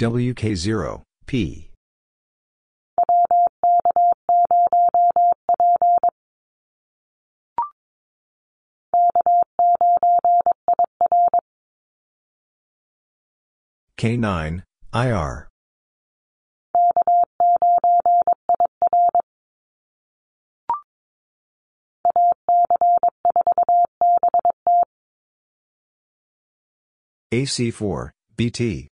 WK0, P. K9, IR. AC4, BT.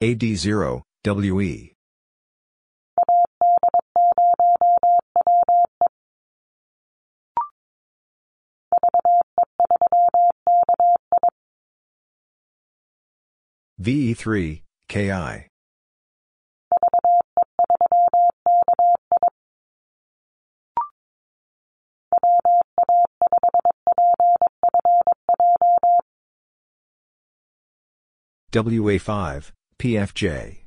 AD0, WE. VE3, KI. WA5, PFJ.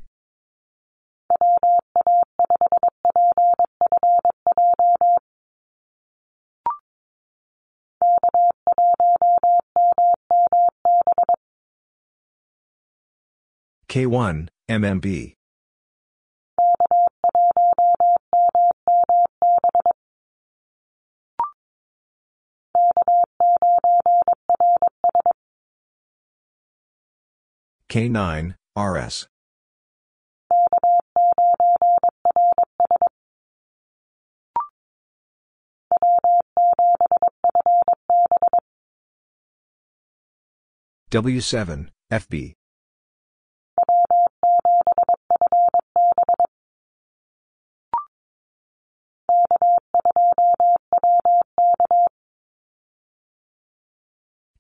K1, MMB. K9, RS. W7, FB.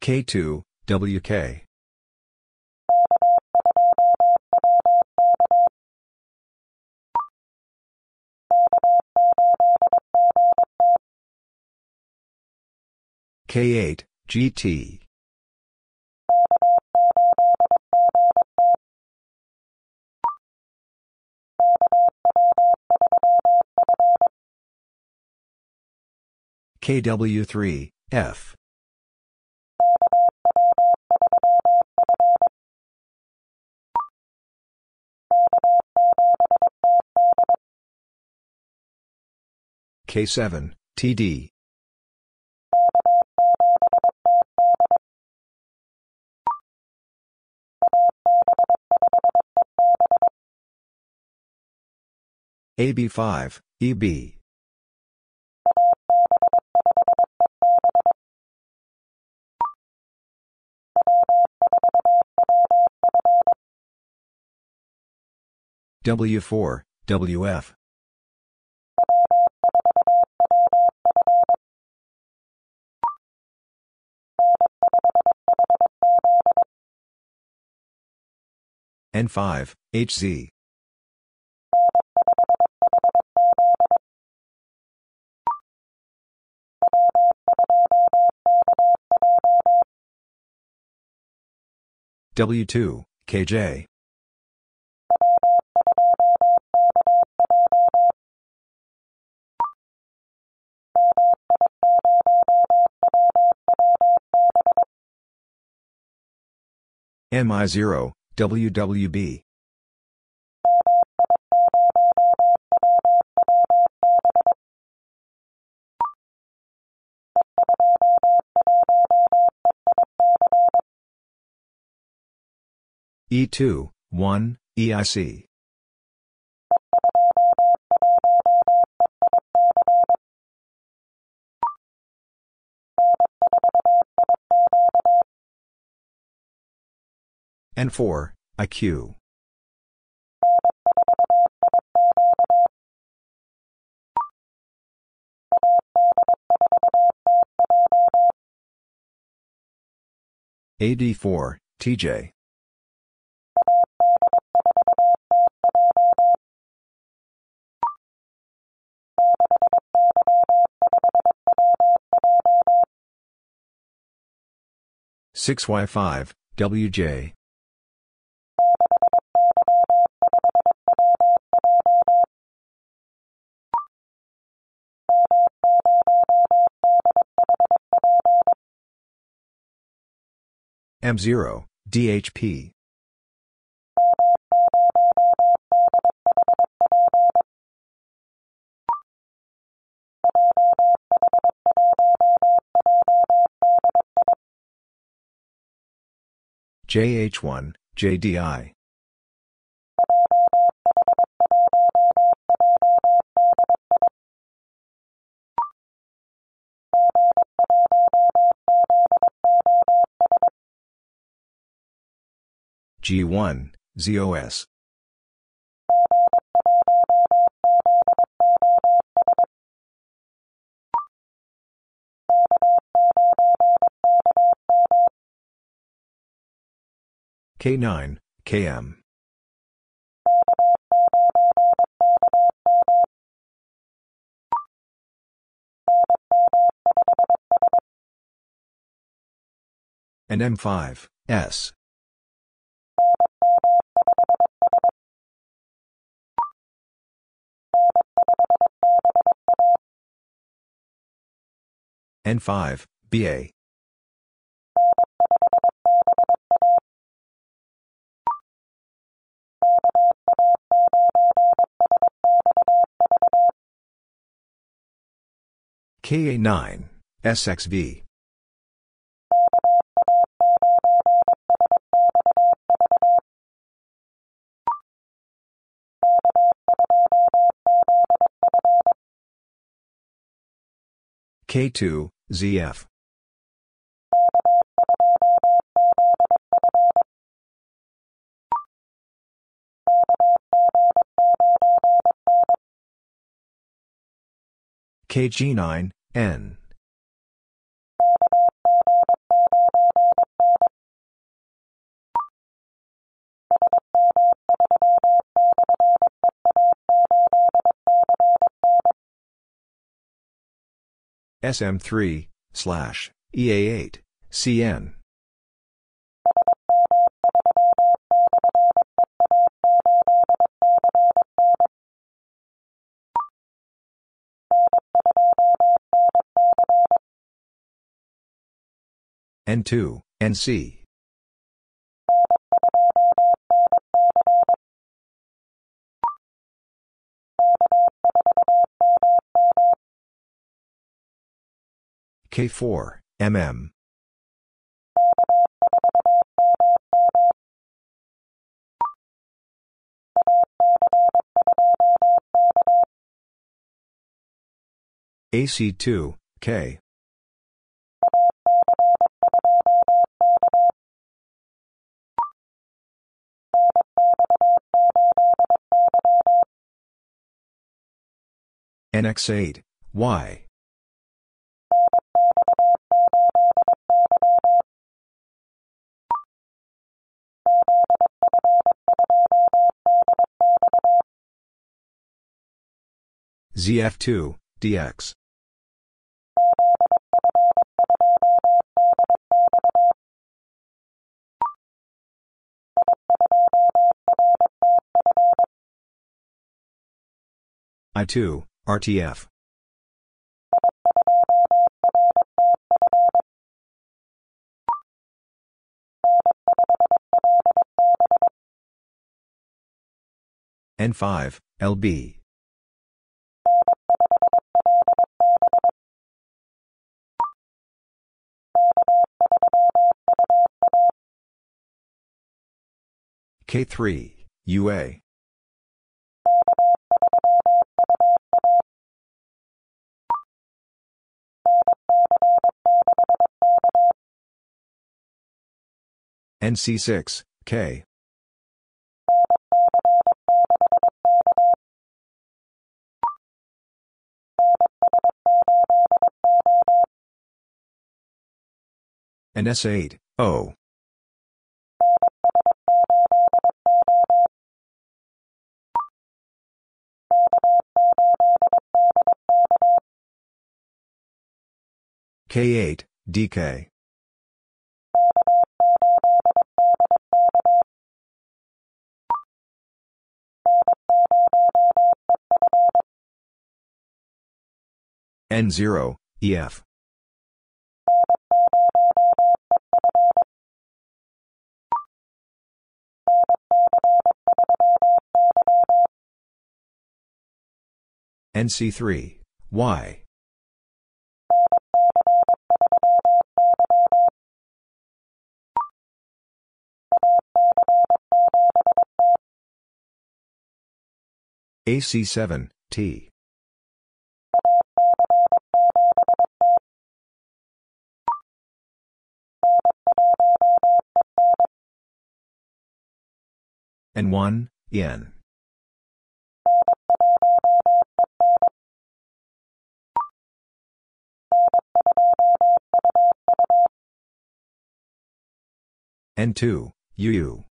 K2, WK. K8, GT. KW3, F. K7, TD. AB5, EB. W4, WF. N5, HZ. W2, KJ. MI0, WWB. E2, 1, EIC. N4, IQ. AD4, TJ. 6Y5, WJ. M0, DHP. JH1, JDI. G1, ZOS. K9, KM. and M5, S. N5, BA. KA9, SXV. K2, ZF. KG9, N. SM3, slash, EA8, CN. N2, NC. K4, MM. AC2, K. NX8, Y. ZF2, DX. I2, RTF. N5, LB. K3, UA. NC6, K. And S8, O. K8, DK. N0, EF. NC3, Y. AC7, T. N1, N. N2, UU.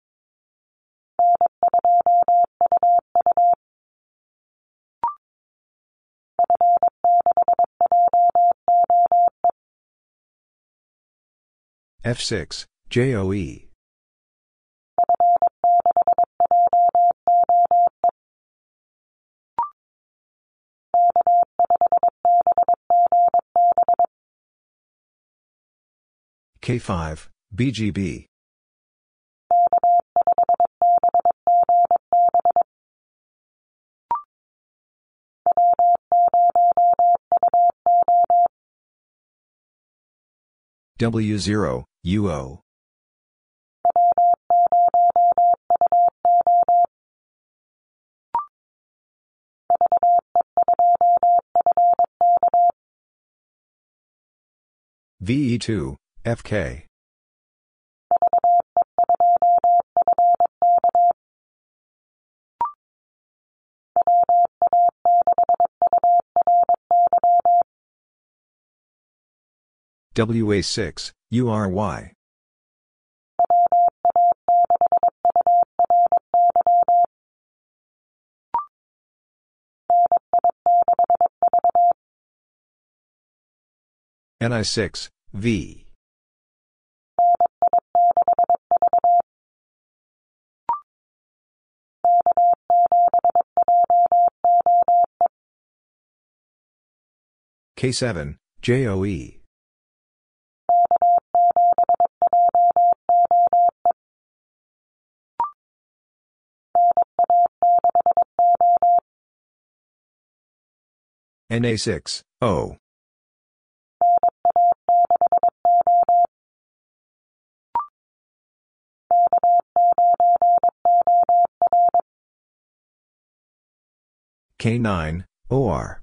F6, JOE. K5, BGB. W0, UO. VE2, FK. WA6, URY. NI6, V. K7, JOE. NA6, O. K9, OR.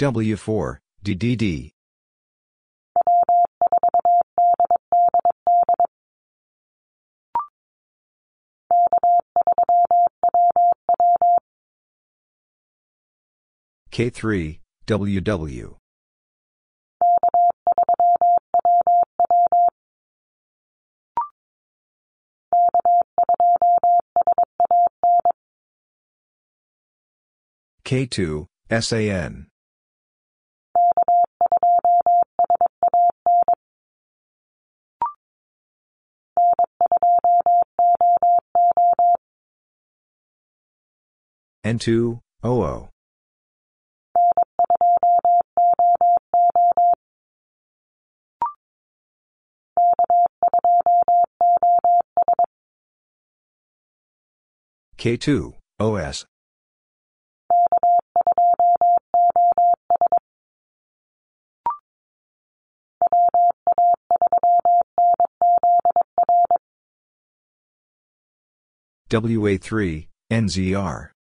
W4, DDD. K3, WW. K2, SAN. N2, OO. K2, OS. WA3, NZR.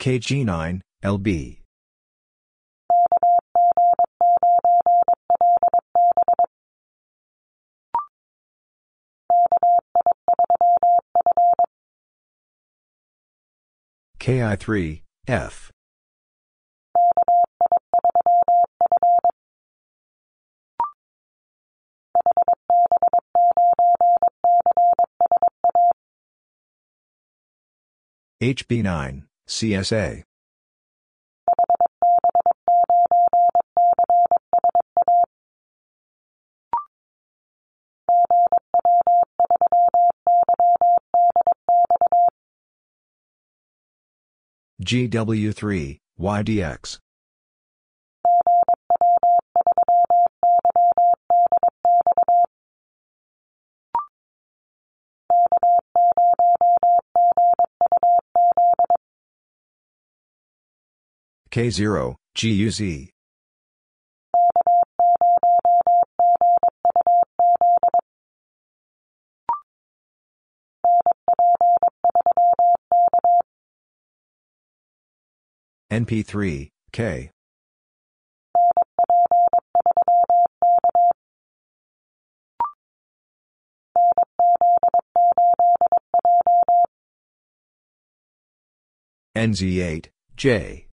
KG9, LB. KI3, F. HB9, CSA GW3, YDX. K0, GUZ. NP3, K. NZ8, J.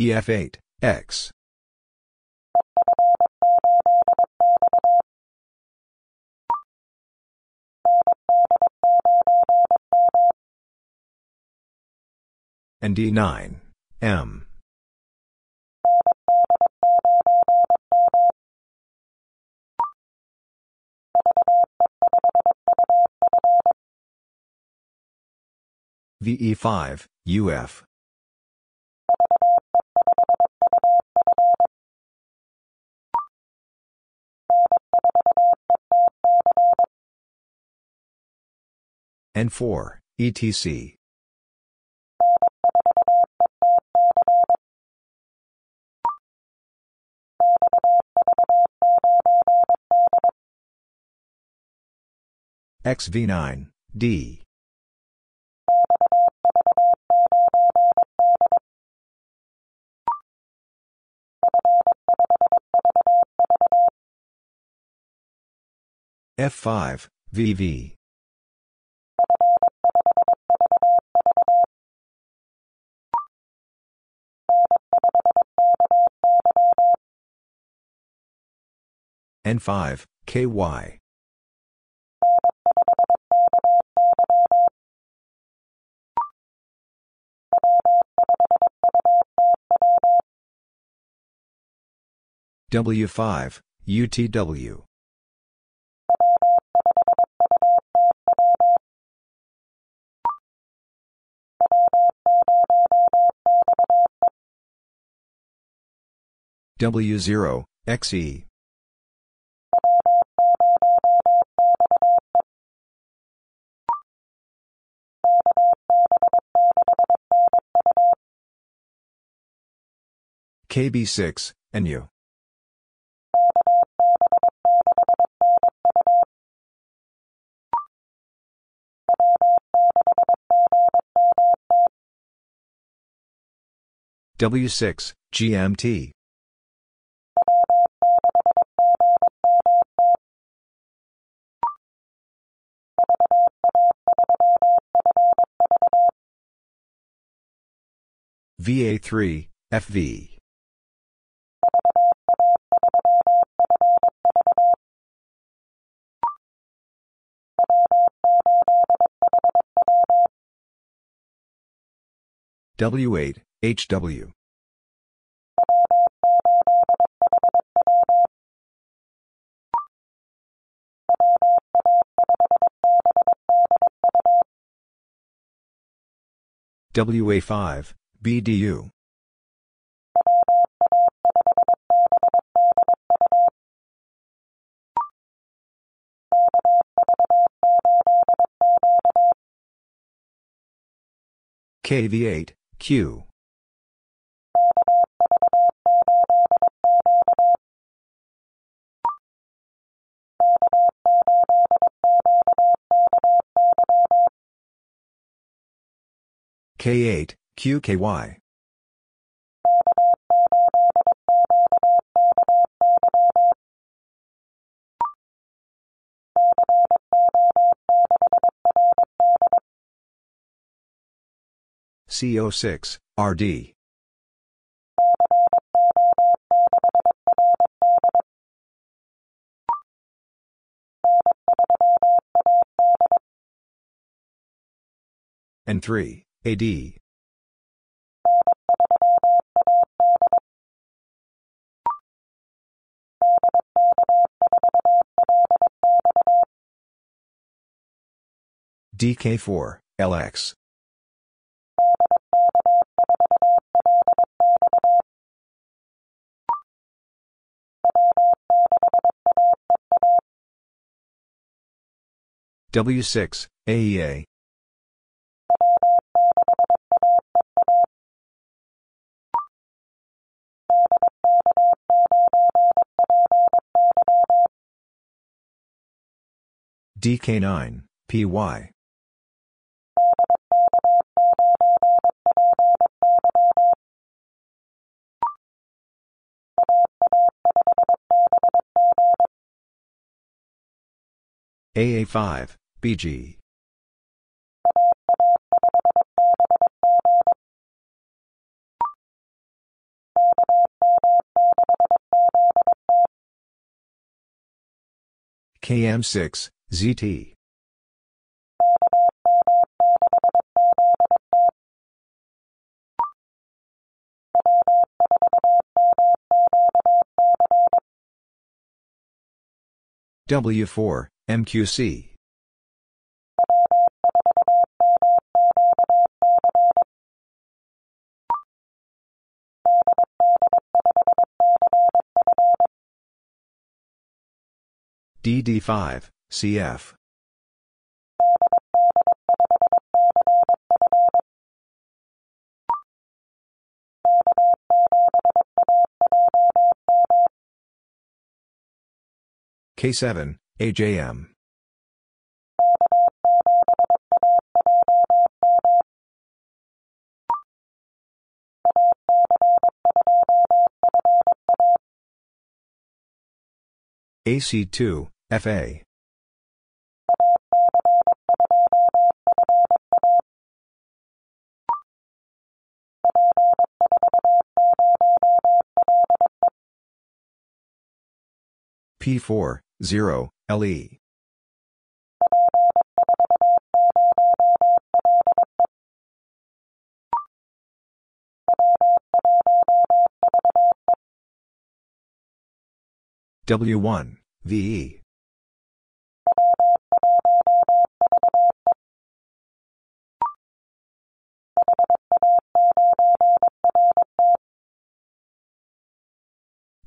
EF8, X. and D9, M. VE5, UF. N4, ETC. XV9, D. F5, VV. N5, KY. W5, UTW. W0, XE. KB6, NU. W6, GMT. VA3, FV. W8, HW. WA5, BDU. KV8, Q. K8, QKY. CO6, RD. and 3, AD. DK4, LX. W6, AEA. DK9, PY. AA5, BG. KM6, ZT. W4, MQC. DD5, CF. K7, AJM. AC2, FA. P4, 0, LE. W1, VE.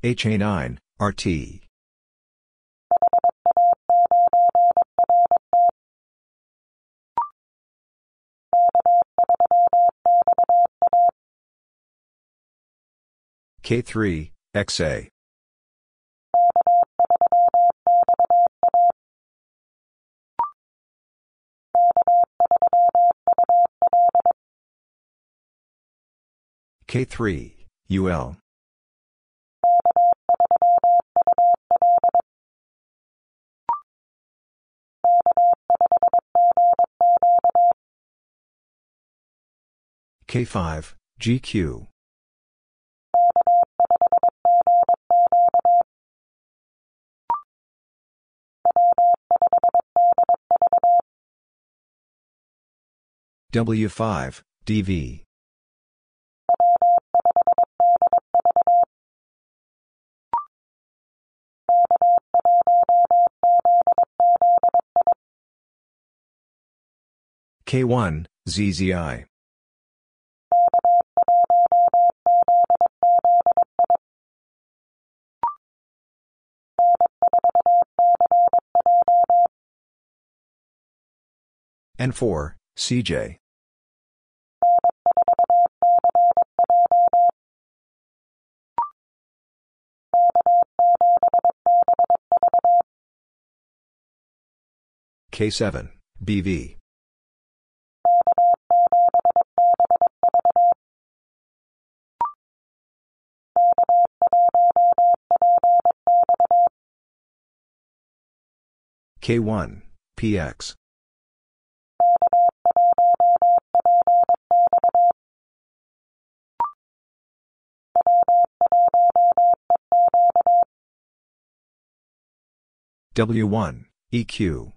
HA9, RT. K3, XA. K3, UL. K5, GQ. W5, DV. K1, ZZI. N4, CJ. K7, BV. K1, PX. W1, EQ.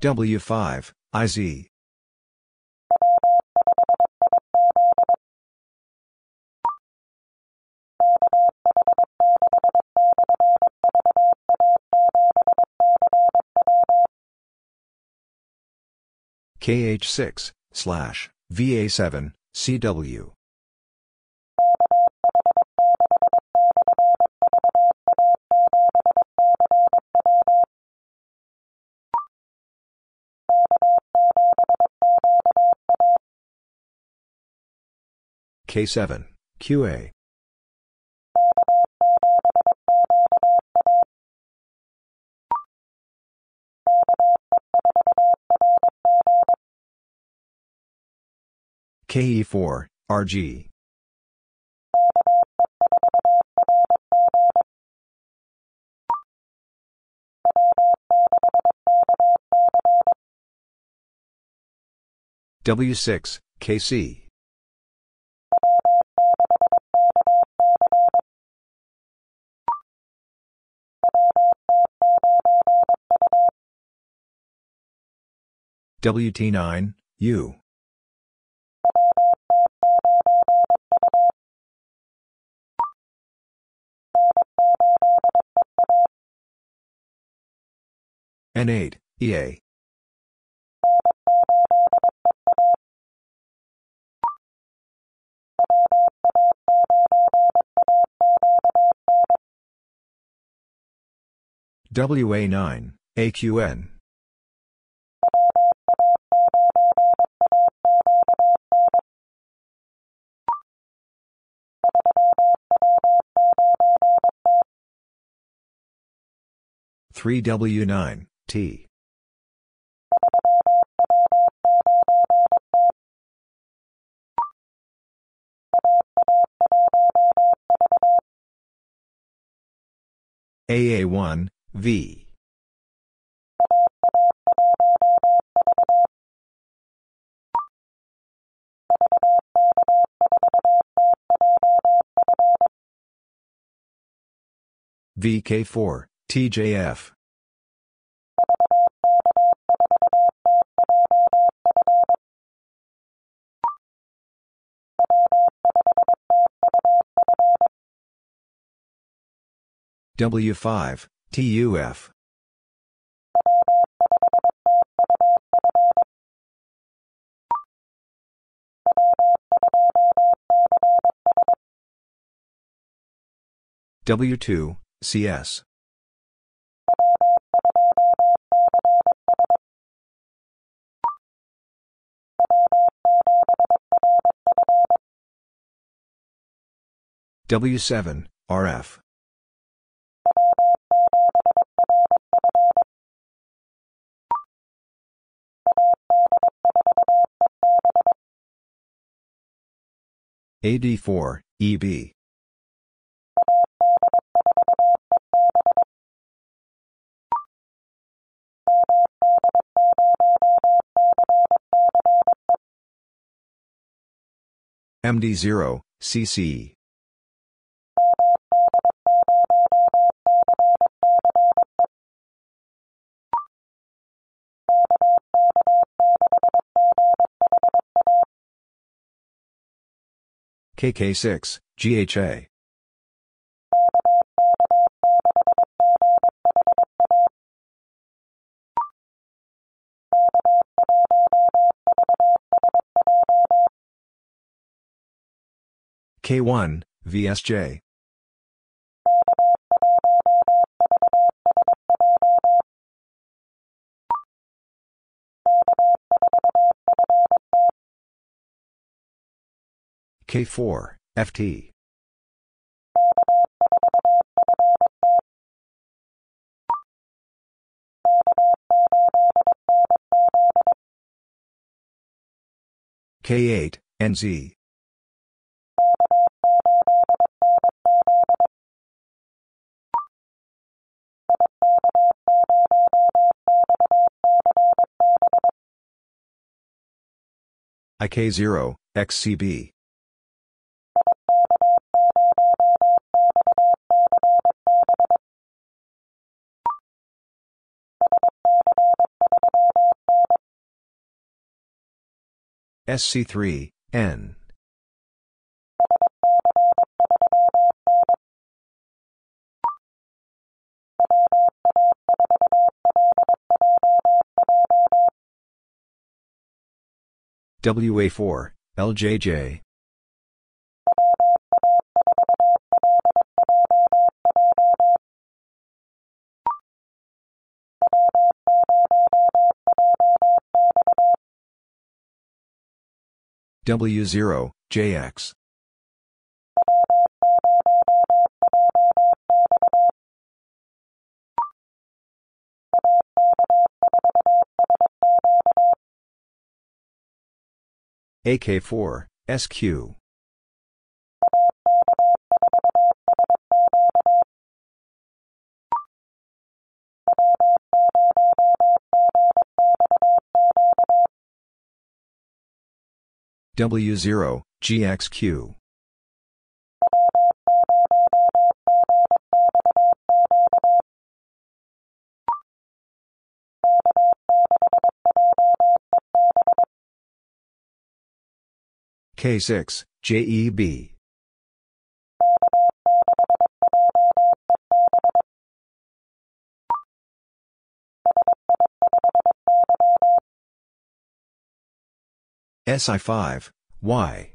W5, IZ. KH6, slash, VA7, CW. K7, QA. KE4, RG. W6, KC. WT9, U. N8, EA. WA9, AQN. Three W nine T. AA one V. VK4 TJF W5, TUF. W2, CS. W7, RF. AD4, EB. MD0, CC. KK6, GHA. K1, VSJ. K4, FT. K8, NZ. IK0, XCB. SC3, N. WA4, LJJ. W0, JX. AK4, SQ. W0, GXQ. K6, JEB. SI5, Y.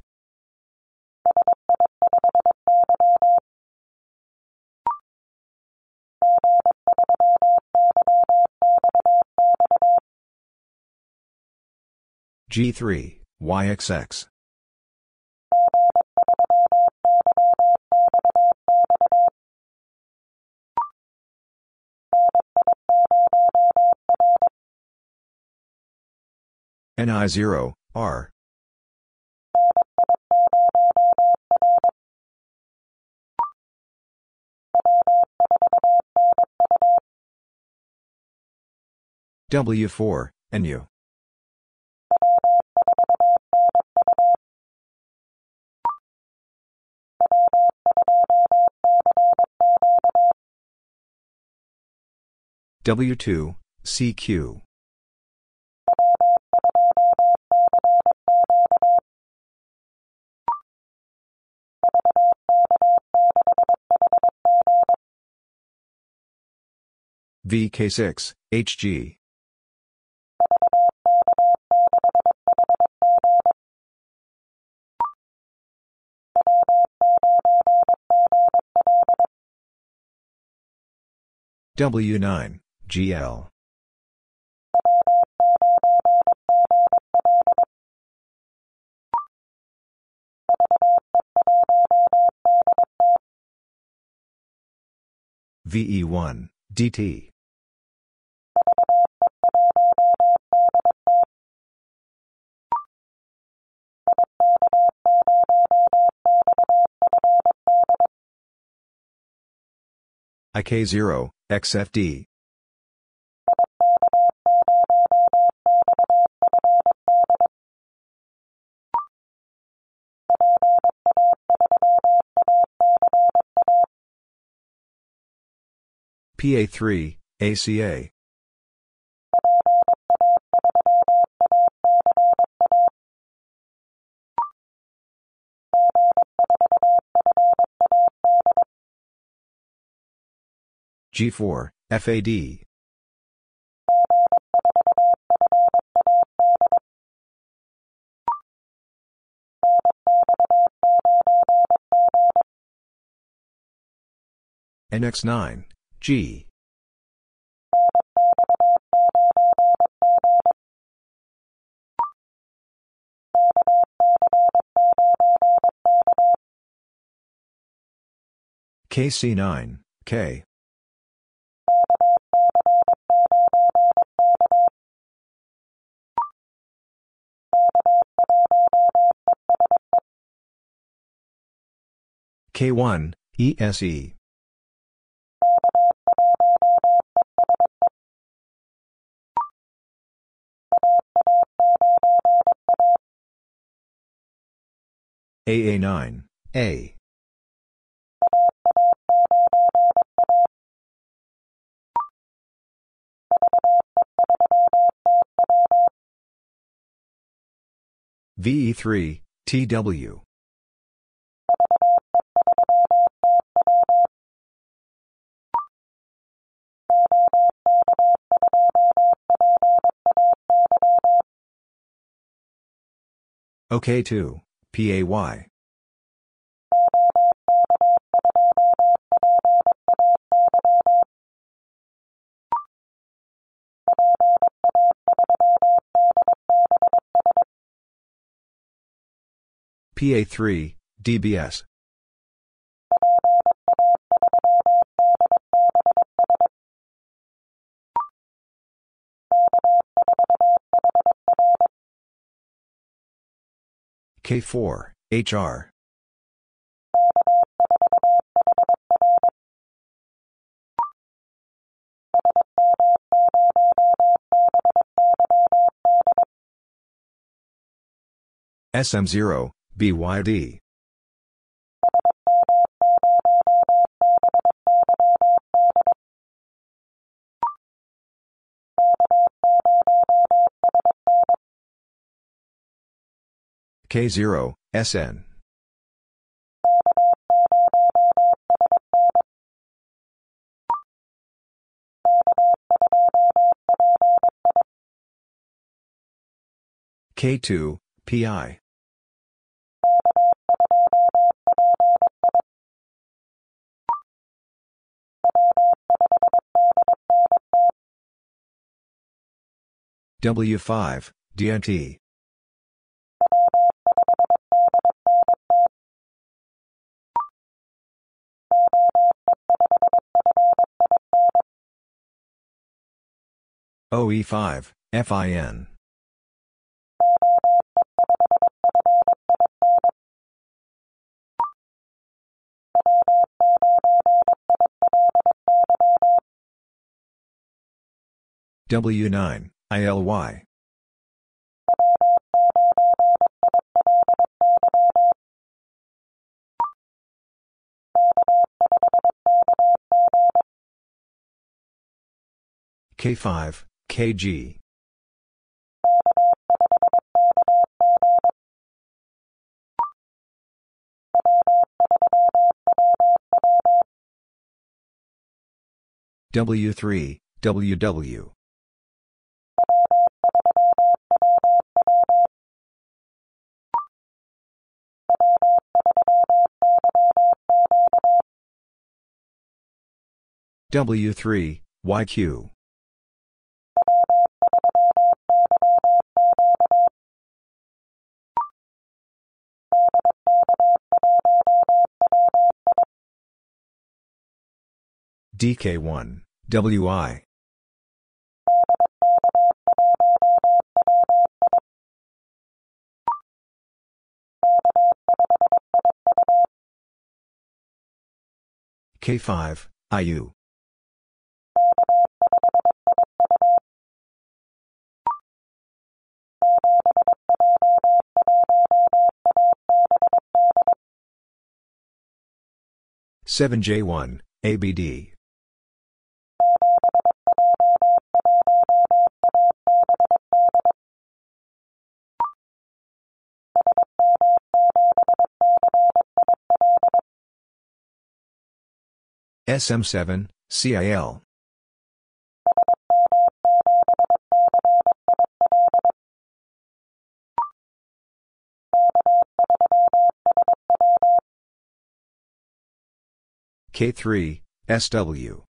G3, YXX. NI0, R. W4, NU. W2, CQ. VK6, HG. W9, GL. VE1, DT. IK0, XFD. PA3, ACA. G4, FAD. NX9, G. KC9, K. K1, ESE. AA9, A. VE3, TW. OK2, PAY. PA3, DBS. K4, HR. SM0, BYD. K0, SN. K2, PI. W5, DNT. OE5, FIN. W9, ILY. K5, KG. W3, WW. W3, YQ. DK1, WI. K5, IU. Seven J one ABD. SM7, CIL. K3, SW.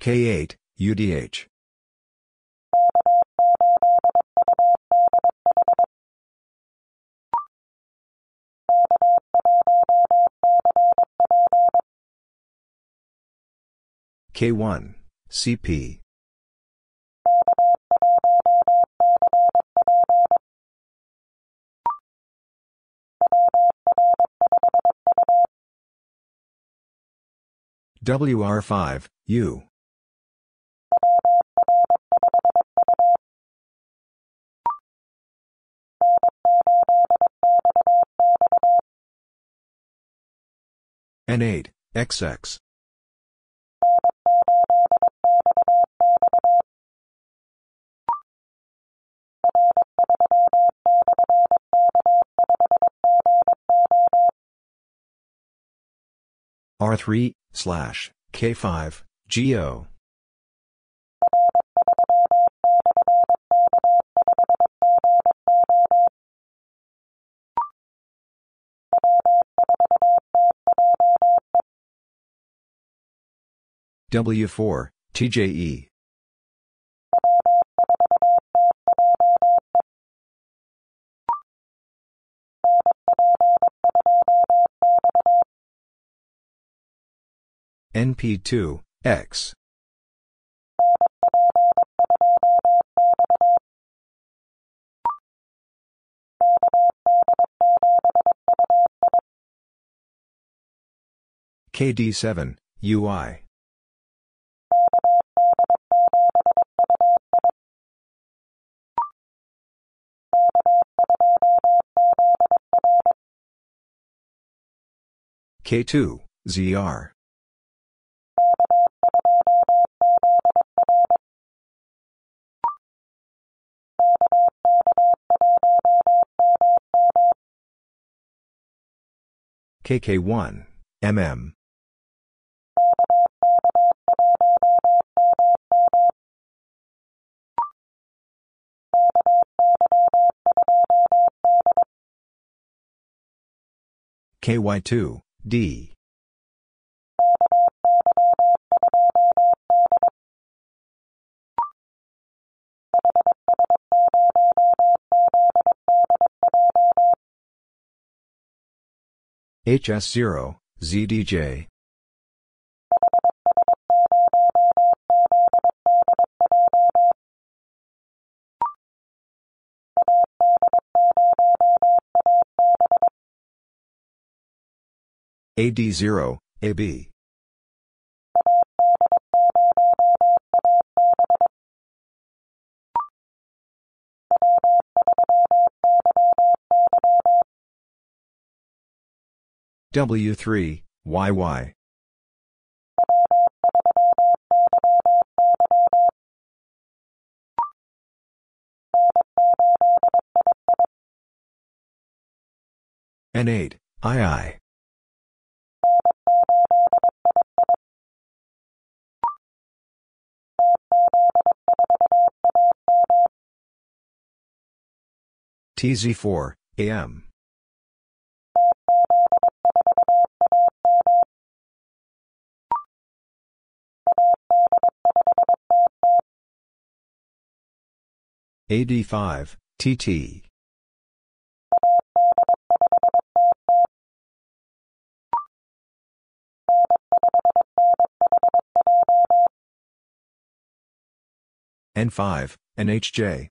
K8, UDH. K1, CP. WR5, U. N8, XX. R3, slash, K5, GO. W4, TJE. NP2, X. KD7, UI. K2, ZR. KK1, MM. KY2, D. HS0, ZDJ. AD0, AB. W3, YY. N8, II. TZ4, AM. AD5, TT. N5, NHJ.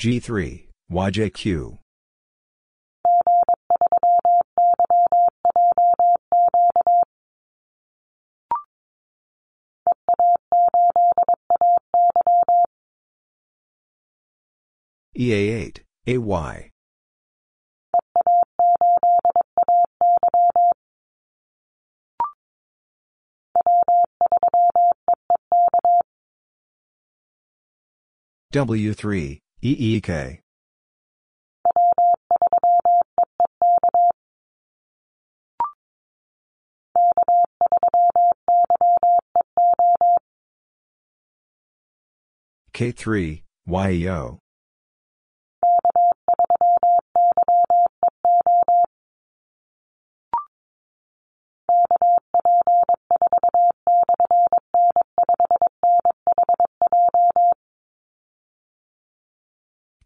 G3, YJQ. EA8, AY. W3, EEK. K3, YEO.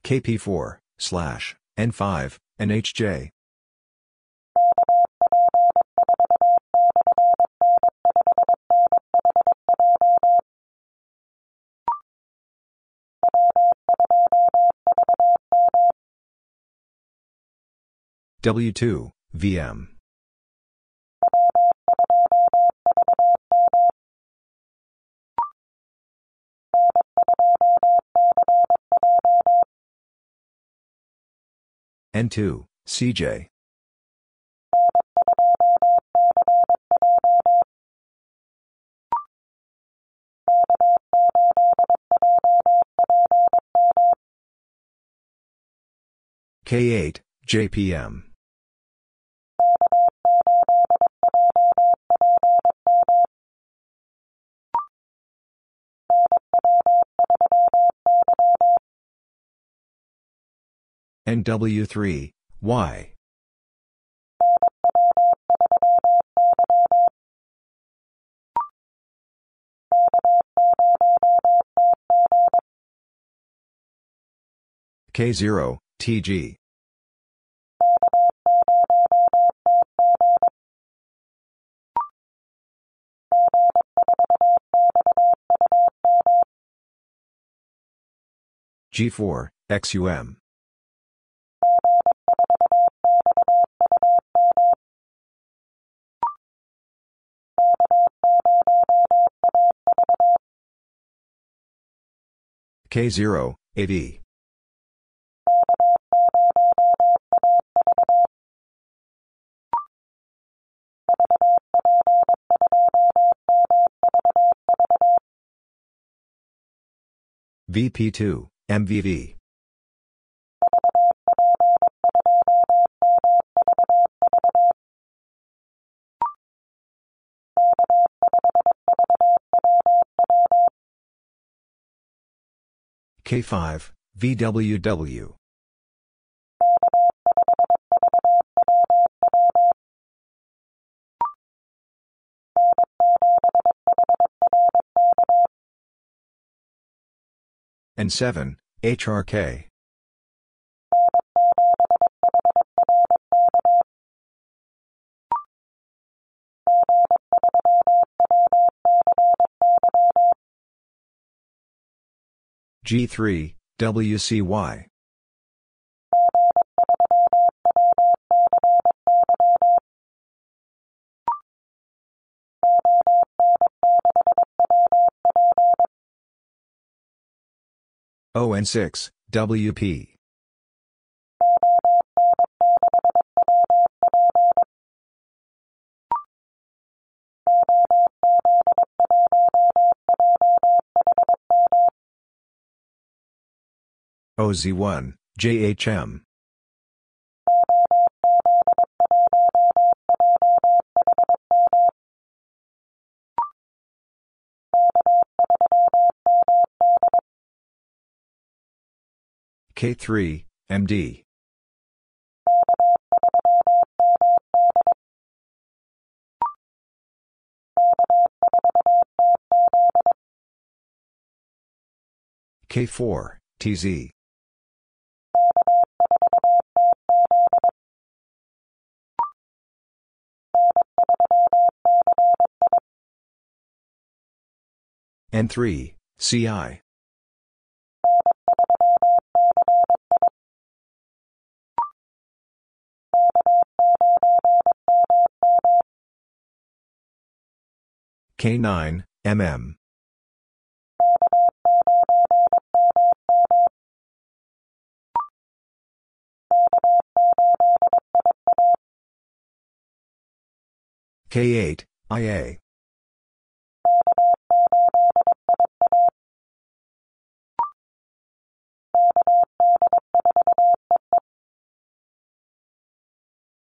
KP4, slash, N5, NHJ. W2, VM. N2, CJ. K8, JPM. NW3, Y. K0, TG. G4, XUM. K0, AD. VP2, MVV. K5, VWW. N7, HRK. G3, WCY. ON6, WP. OZ1, JHM. K3, MD. K4, TZ. N3, CI. K9, MM. K8, IA.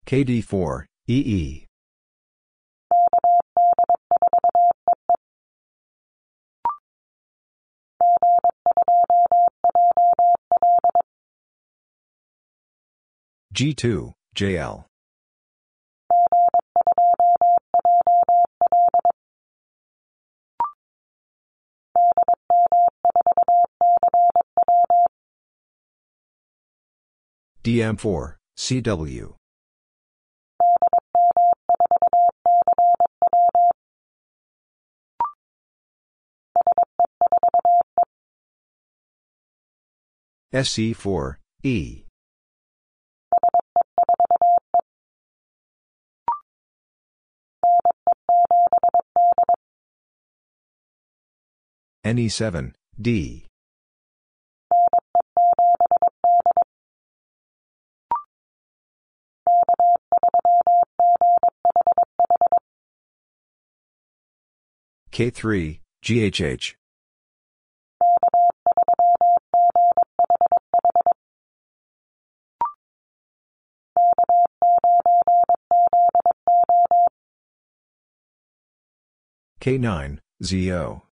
KD4, EE. G2, JL. DM4, CW. SC4, E. NE7, D. K3, GHH. K9, ZO.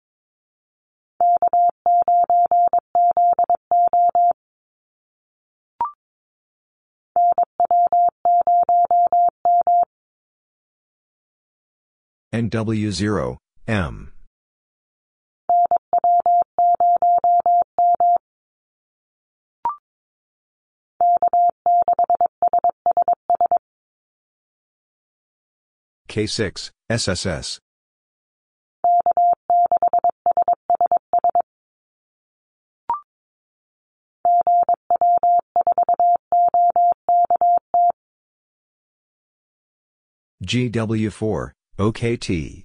NW0, M. K6, SSS. GW4, OKT.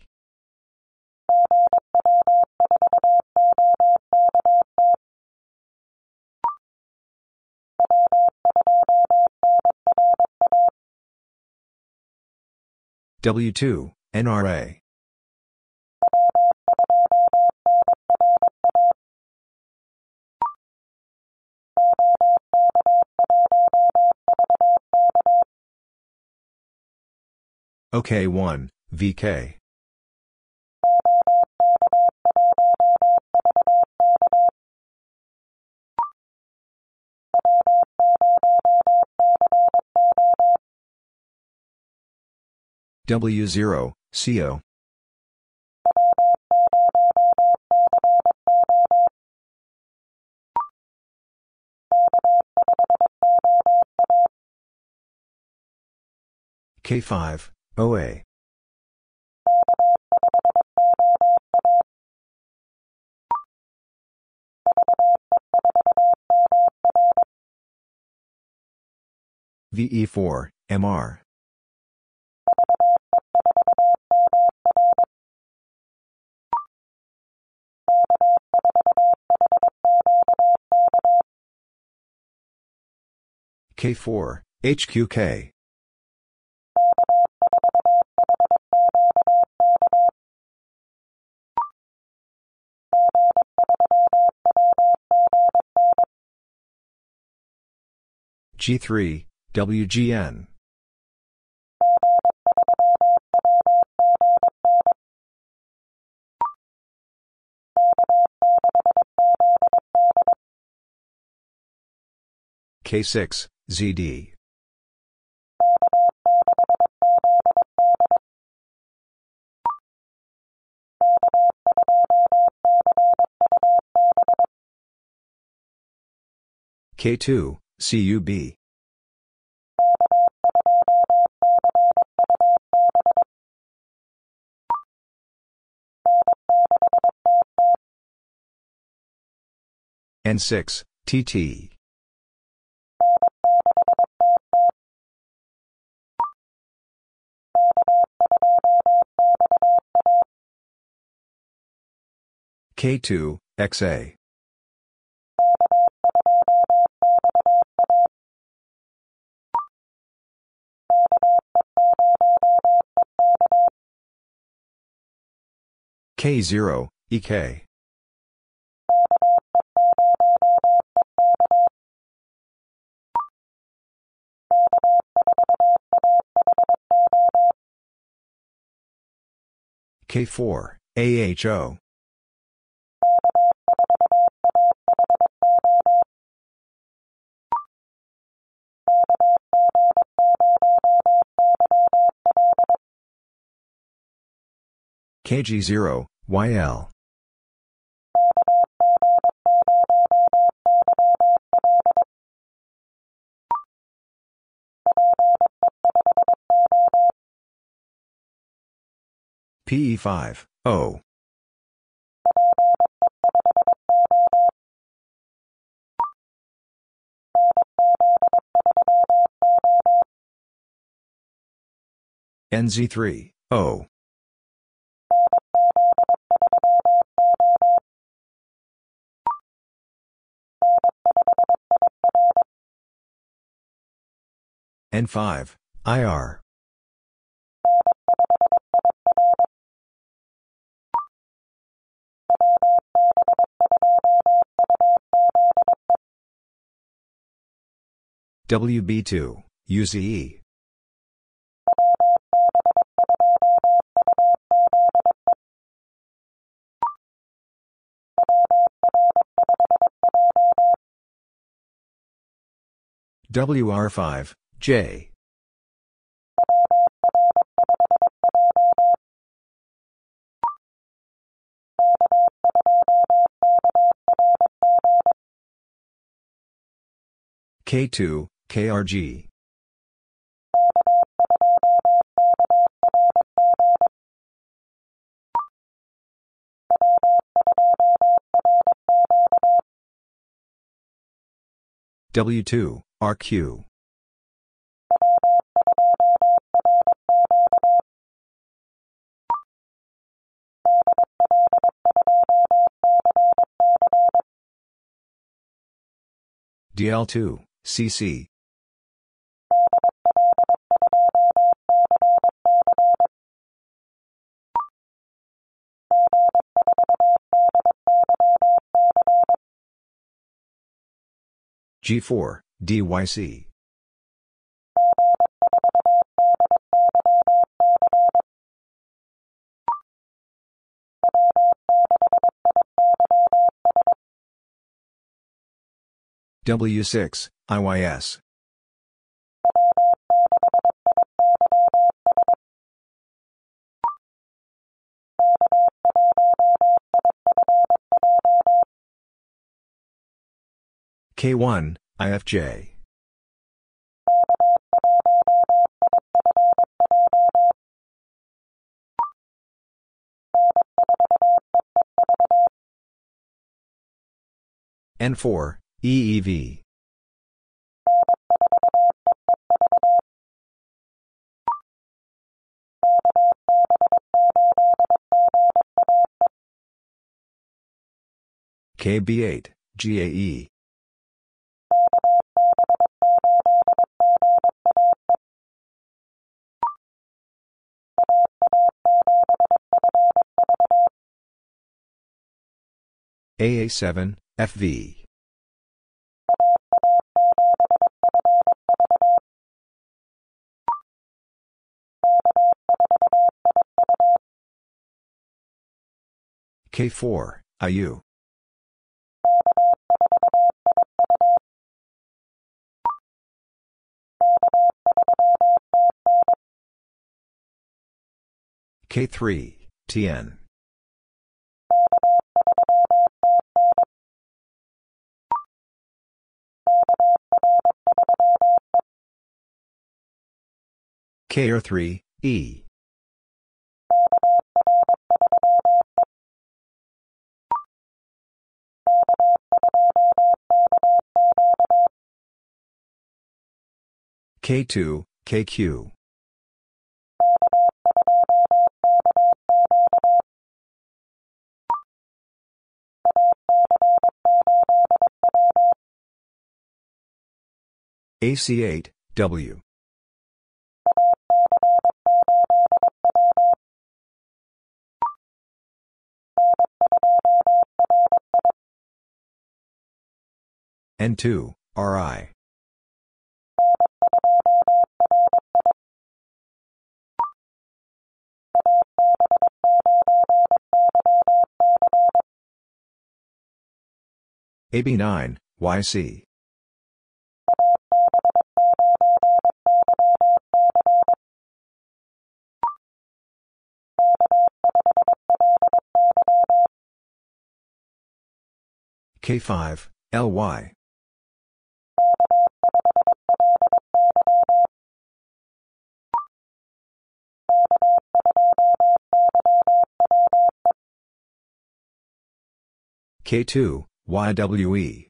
W2, NRA. OK1, VK. W0, CO. K5, OA. VE4, MR. K4, HQK. G3, WGN. K6, ZD. K2, CUB. N6, TT. K2, XA. K0, EK. K4, AHO. KG0, YL. PE5, O. NZ3, O. N5, IR. WB2, UZE. WR5, J. K2, KRG. W2, RQ. DL2, CC. G4, DYC. W6, IYS. K1, IFJ. N4, EEV. KB8, GAE. AA7, FV. K4, IU. K3, TN. KR3, E. K2, KQ. AC8, W. N2, RI. AB9, YC. K5, LY. K2, YWE.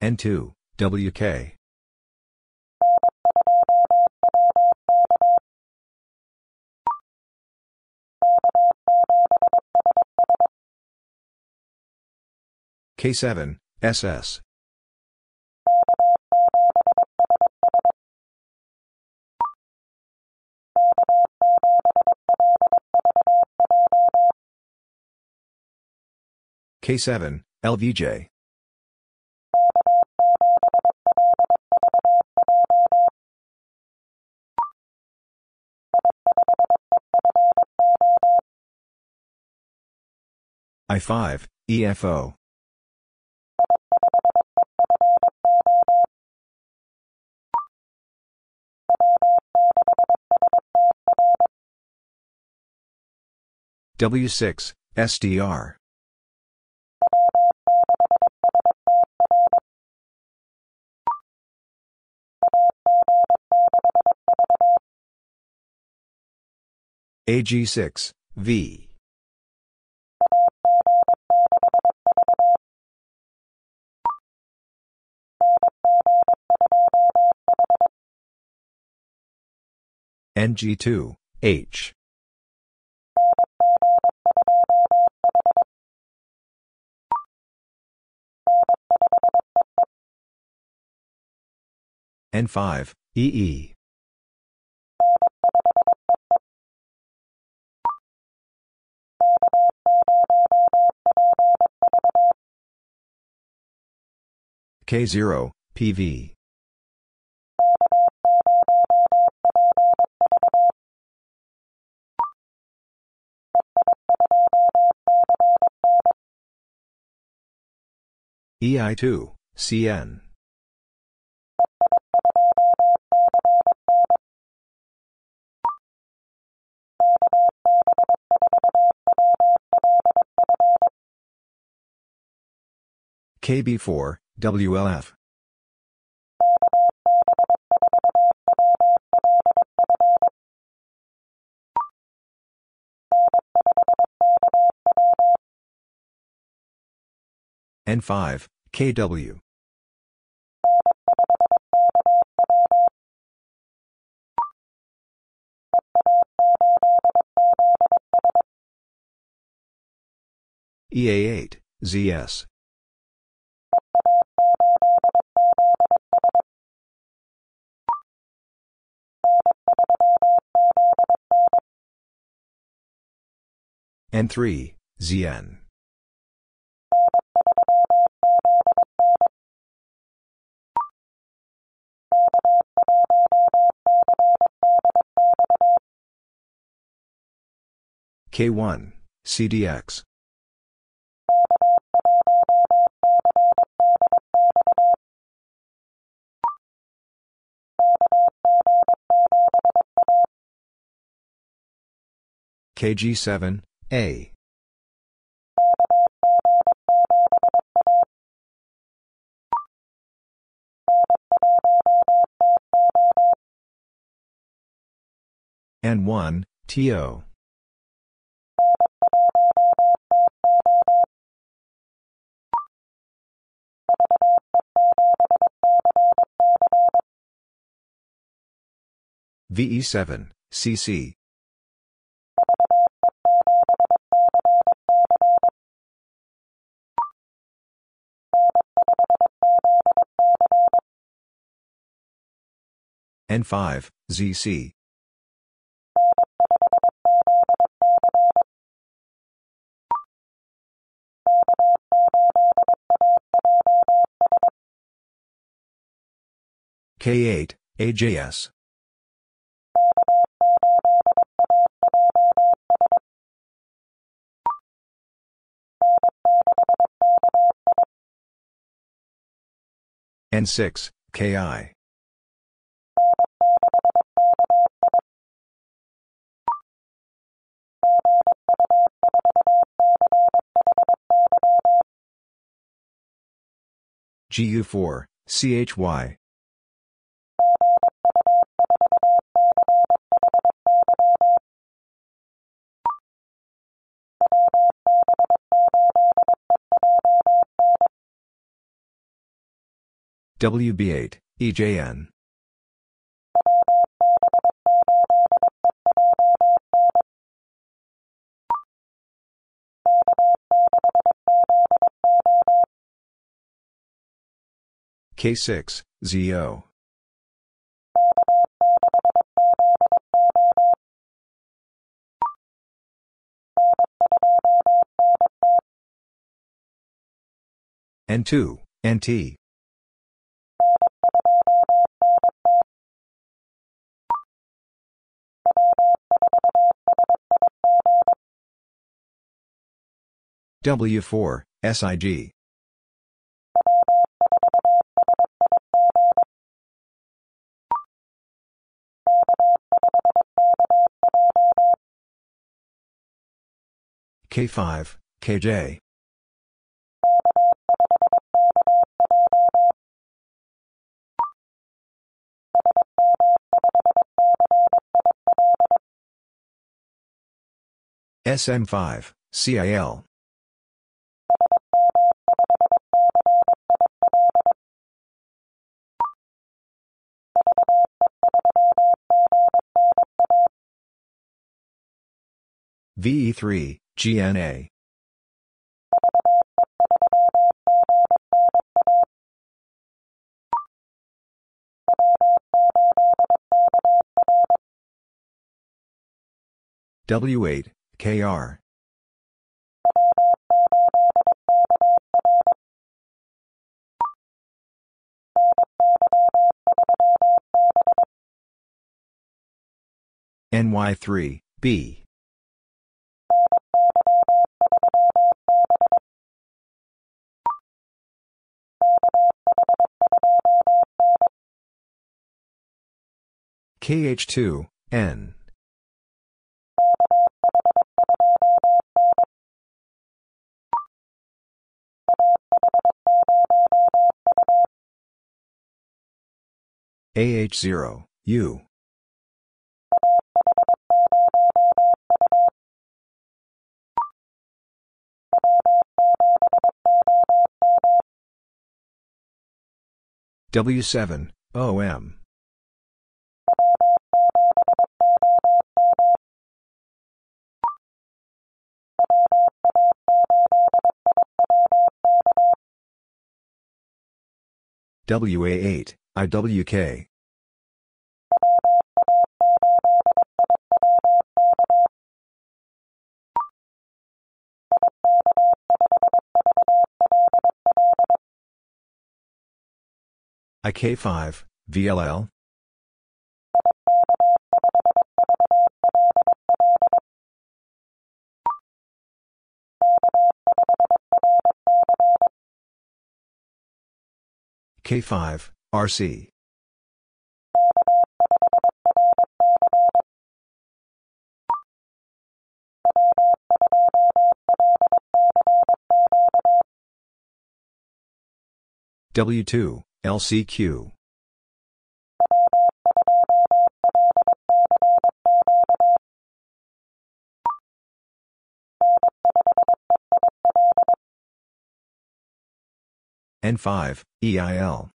N2, WK. K7, SS. K7, LVJ. I5, EFO. W6, SDR. AG6, V. NG2, H. N5, EE. K0, PV. EI2, CN. KB4, WLF. N5, KW. EA8, ZS. N3, ZN. K1, CDX. KG7, A. N1, TO. VE7, CC. N5, ZC. K8, AJS. N6, KI. GU4, CHY. WB8, EJN. K6, ZO. N2, NT. W4, SIG. K5, KJ. SM5, CIL. VE3, GNA. W8, KR. NY3, B. KH2, N. AH0, U. W7, OM. WA8, IWK. IK5, VLL. K5, RC. W2, LCQ. N5, EIL.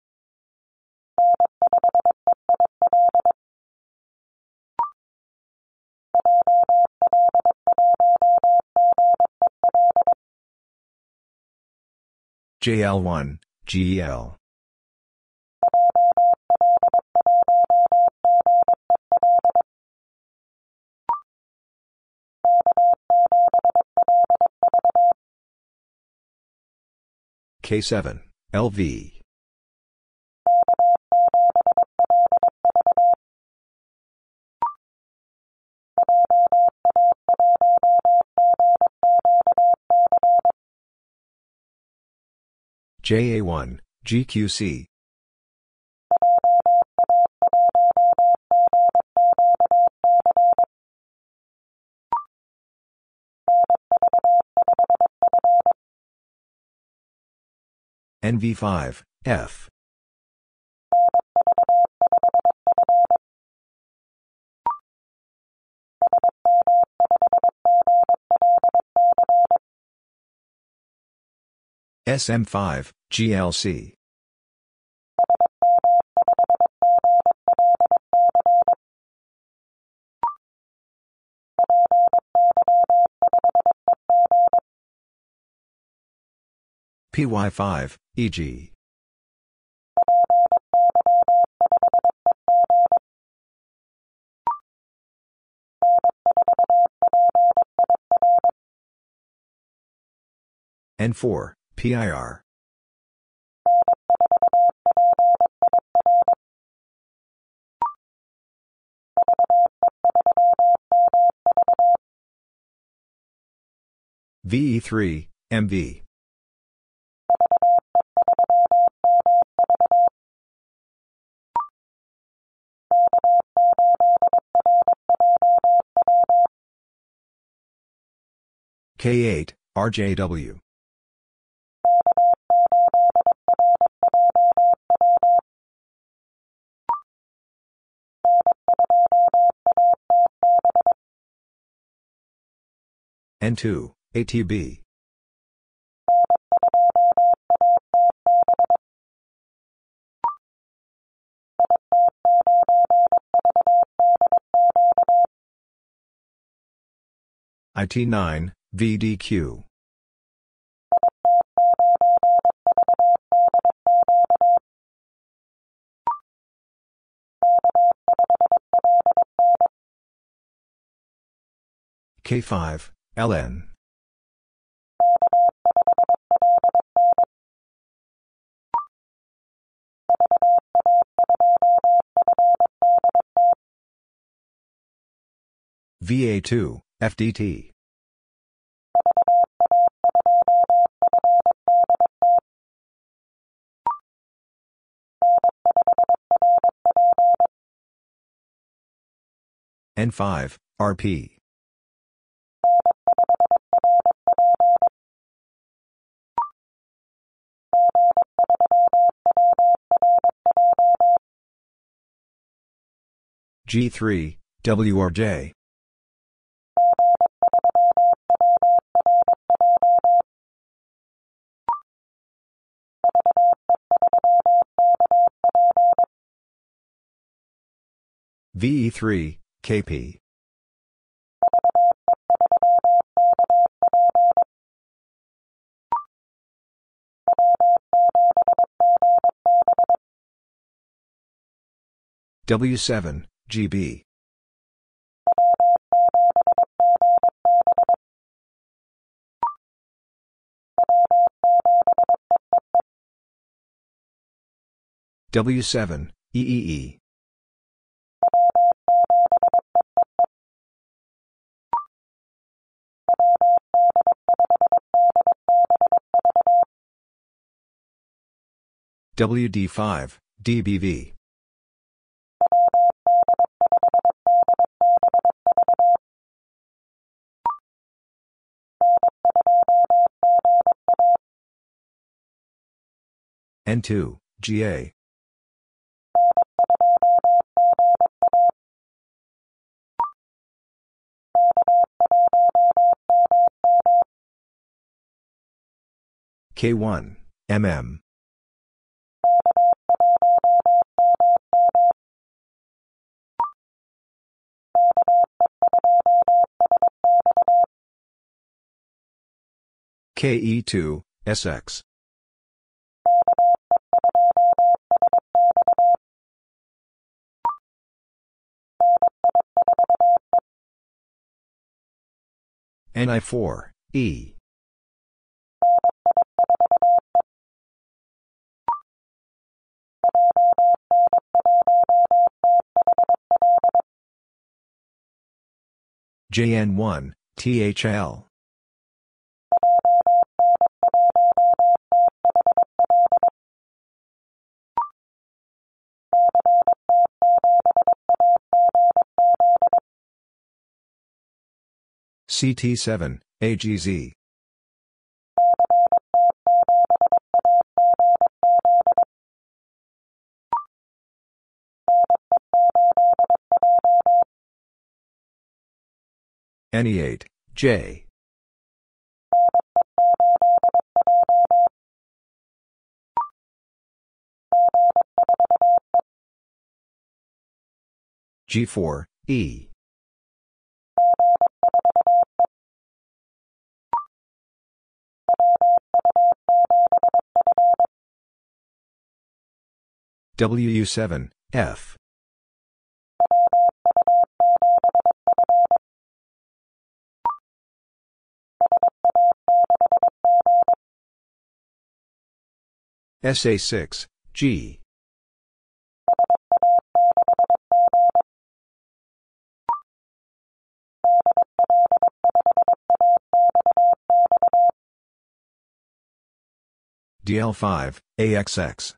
JL1, GEL. K7, LV. JA1, GQC. NV5, F. SM5, GLC. PY5, EG. N4, PIR. VE3, MV. K8, RJW. N2, ATB. IT9, VDQ. K5, LN. VA2, FDT. N5, RP. G3, WRJ. VE3, KP. W7, GB. W7, EEE. WD5, DBV. N2, GA. K1, MM. KE2, SX. NI4, E. JN1, THL. CT7, AGZ. NE8, J. G4, E. WU7, F. SA6, G. DL5, AXX.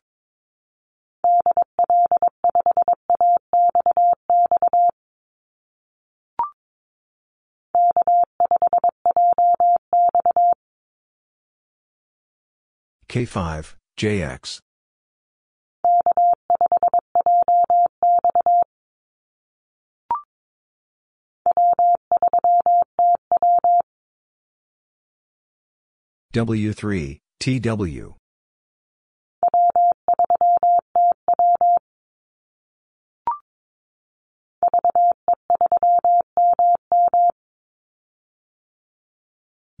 K5, JX. W3, TW.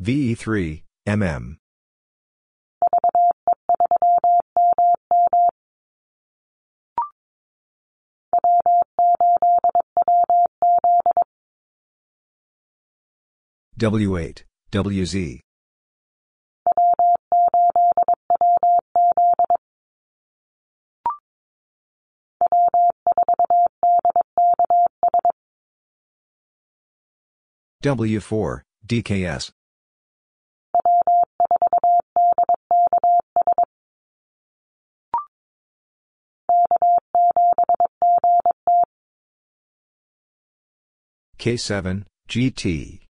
VE3, MM. W8, WZ. W4, DKS. K7, GT.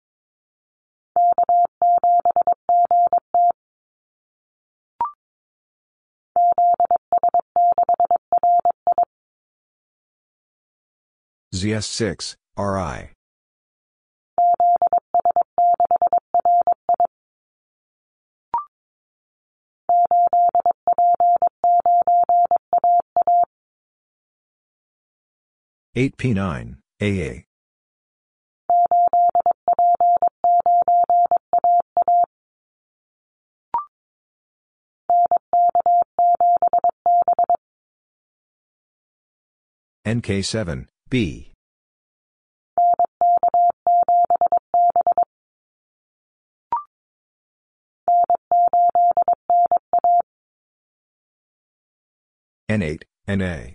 ZS6, RI. Eight P nine AA NK7 B N8 NA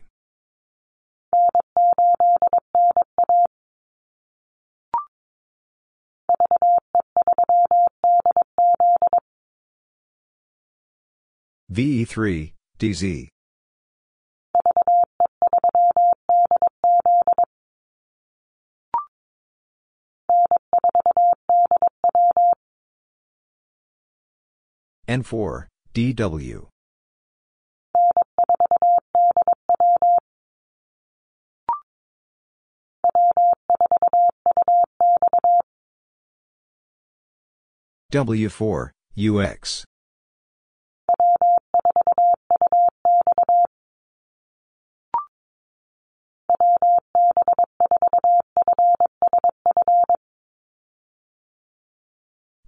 VE3, DZ. N4, DW. W4, UX.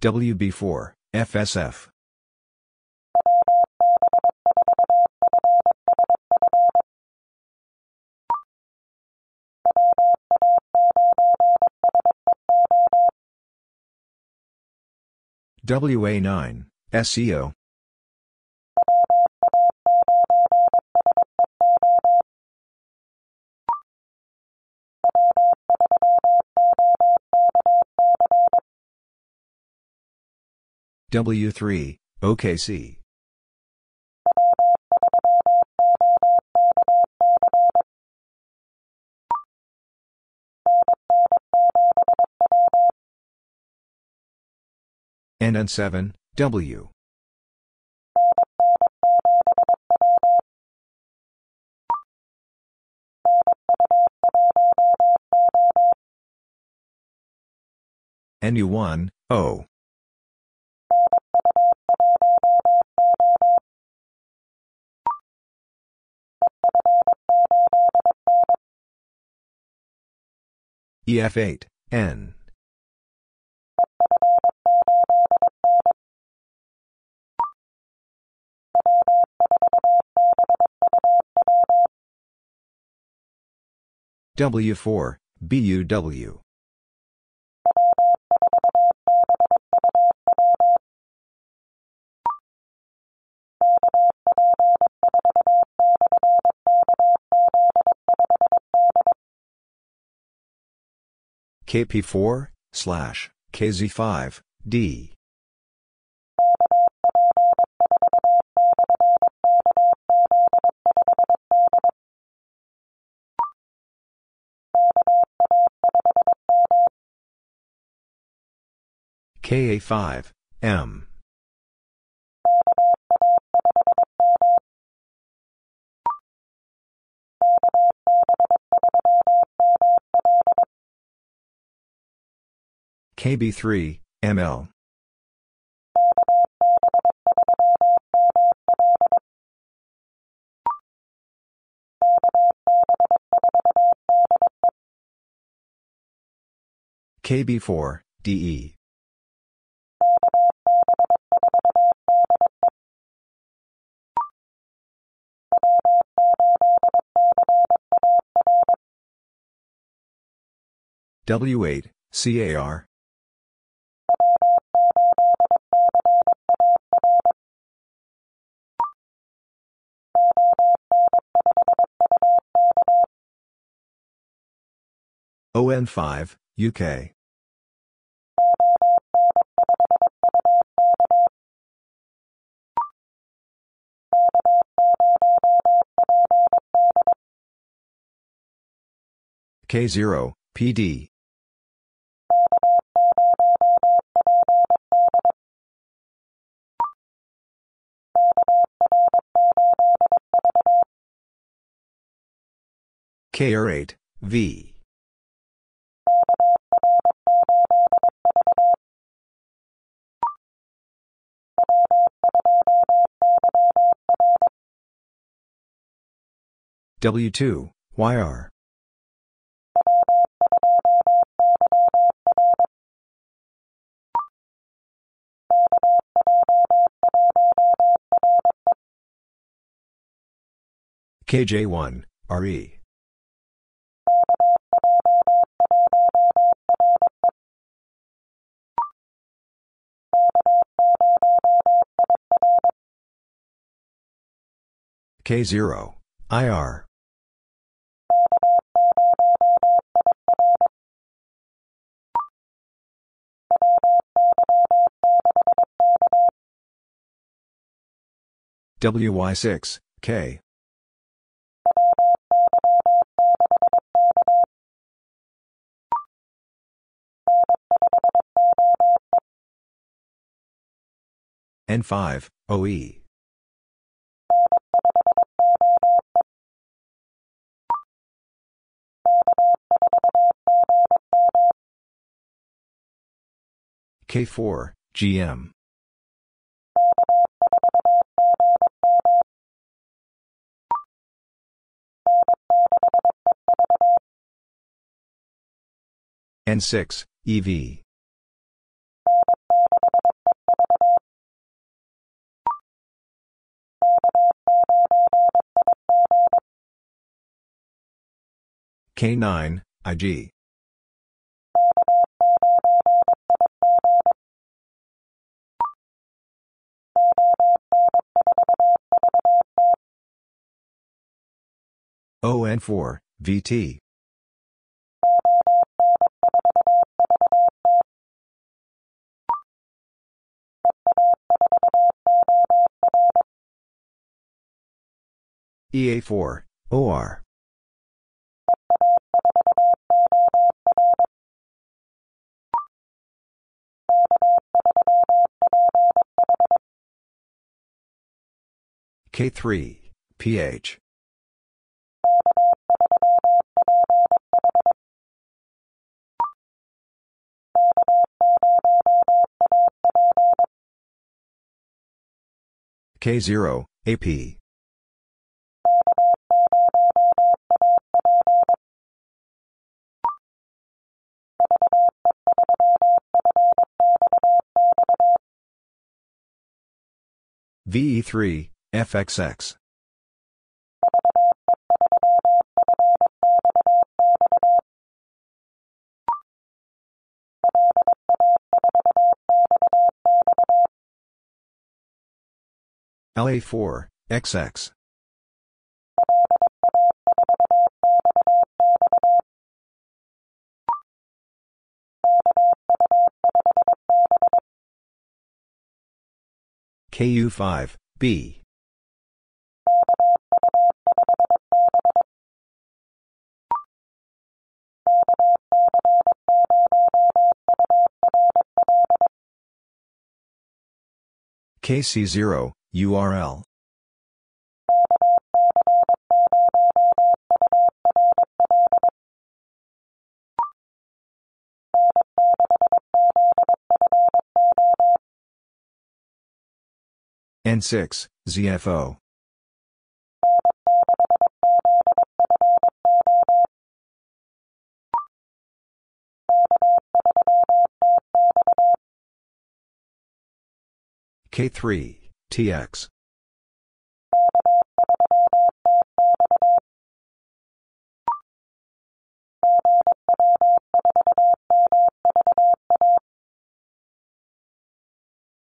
WB4, FSF. WA9, SEO. W3, OKC. NN7, W. NU1, O. EF8, N. W4, BUW. KP4, slash, KZ5, D. KA5, M. KB3, ML. KB4, DE. W8, CAR. ON5, UK. K0, PD. KR8, V. W2, YR. KJ1, RE. K0, IR. WY6, K. N5, OE. K4, GM. N6, EV. K9, IG. ON4, VT. EA4, OR. K3, PH. K0, AP. VE3, FXX. LA4, XX. KU5, B. KC0, URL. N6, ZFO. K3, TX.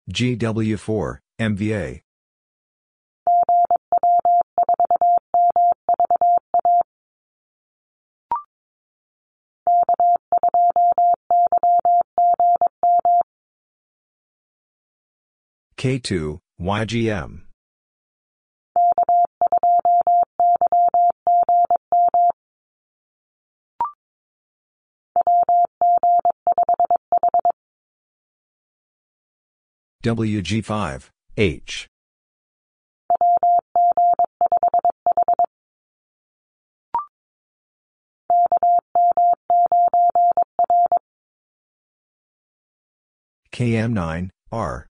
GW4, MVA. K2, YGM. WG5, H. KM9, R.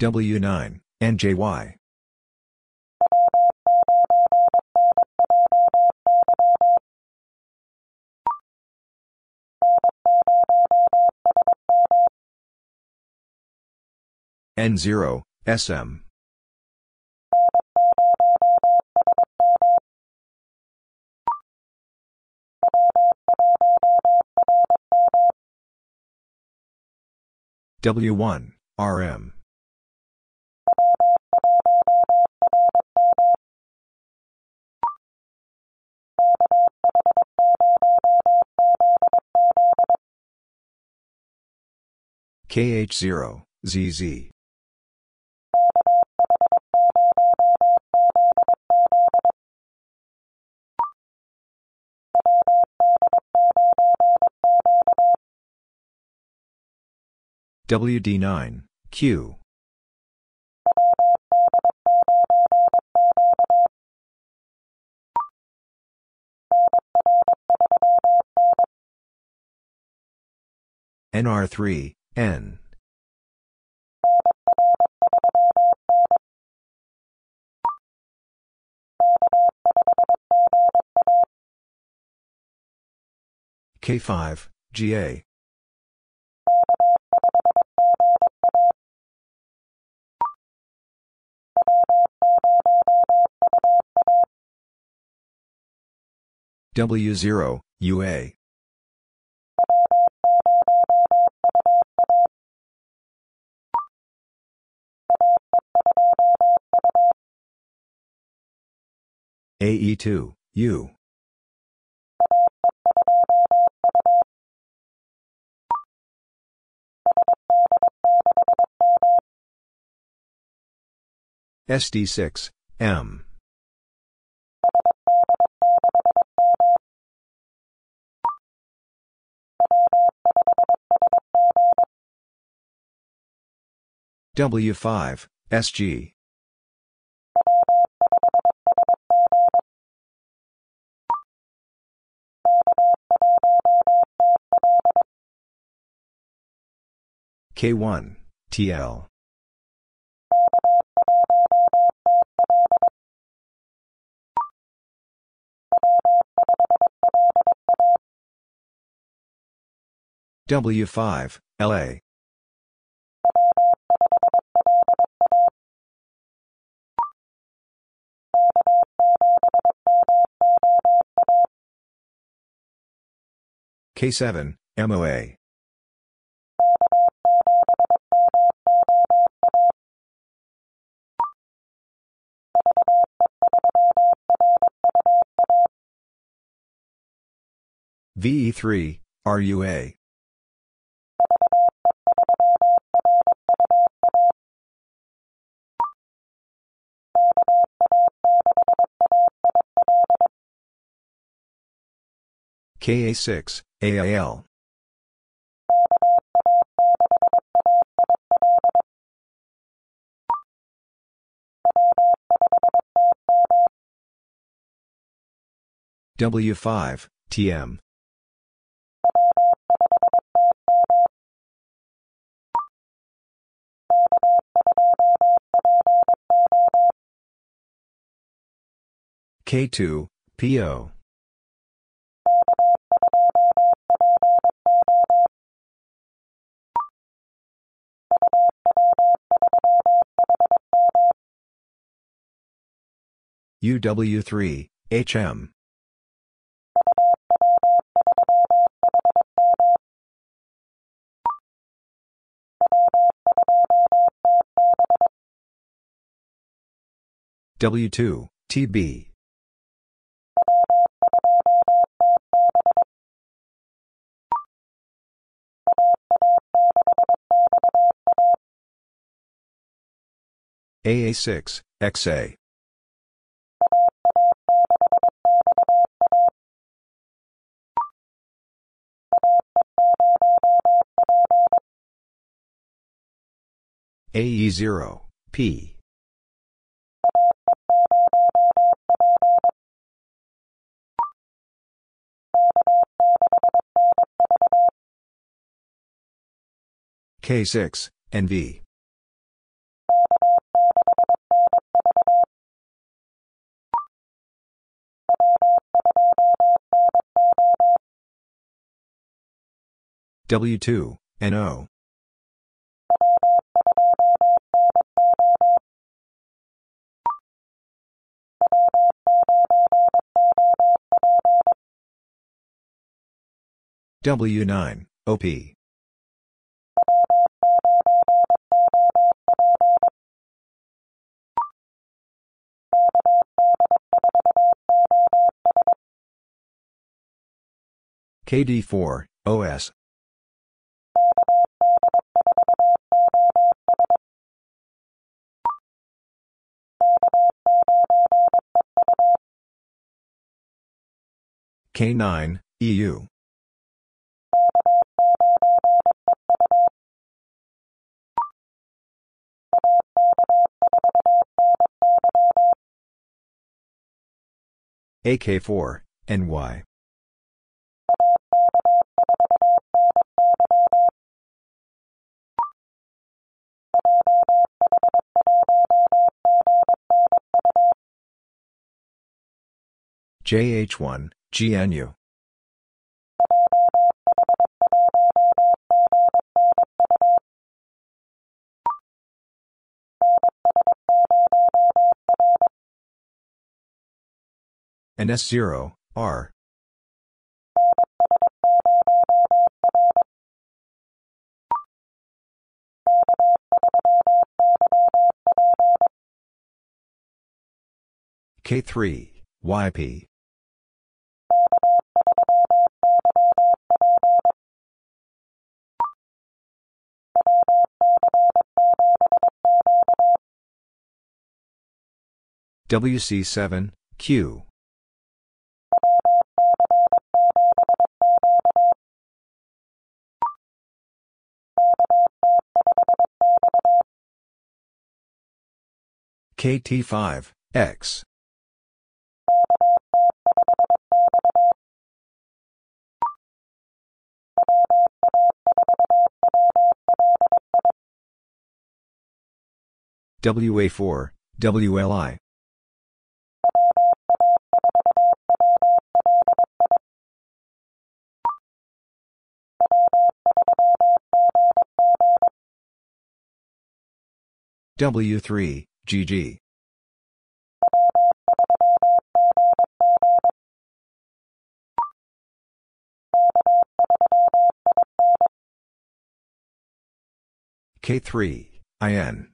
W9, NJY. N0, SM. W1, RM. KH0, ZZ. WD9, Q. NR3, N. K5, GA. W0, UA. AE2, U. SD6, M. W5, SG. K1, TL. W5, LA. K7, MOA. VE3, RUA. KA6, AIL. W5, TM. K2, PO. UW3, HM. W2, TB. AA6, XA. AE0, P. K6, NV. W2, NO. W9, OP. KD4, OS. K9, EU. AK4, NY. JH1, GNU. And S0, R. K3, YP. WC7, Q. KT5, X. WA4, WLI. W3, GG. K3, IN.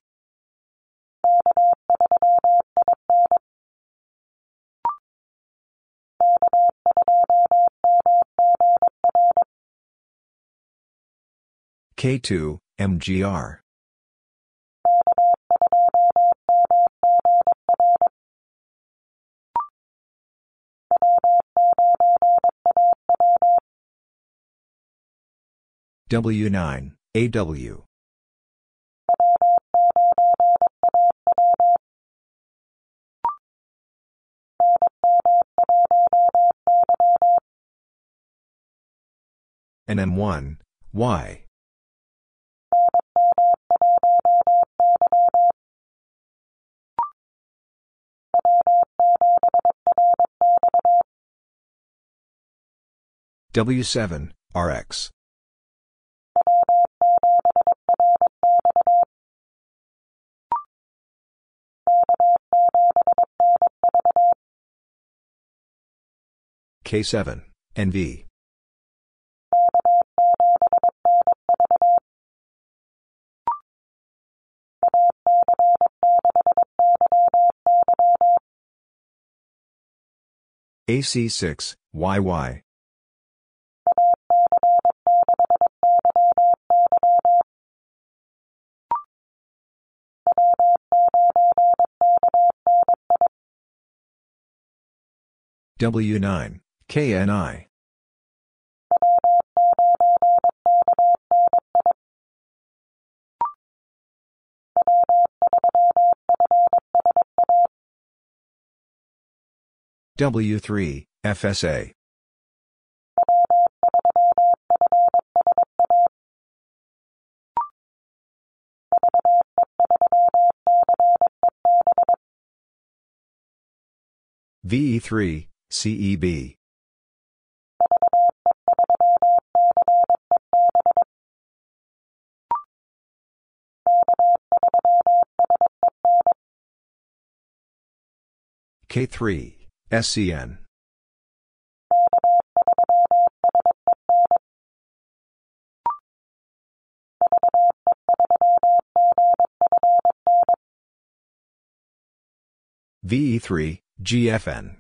K2, MGR. W9, AW. and M1, Y. W7, RX. K7, NV. AC6, YY. W9, KNI. W3, FSA. VE3, CEB. K3, SCN. VE3, GFN.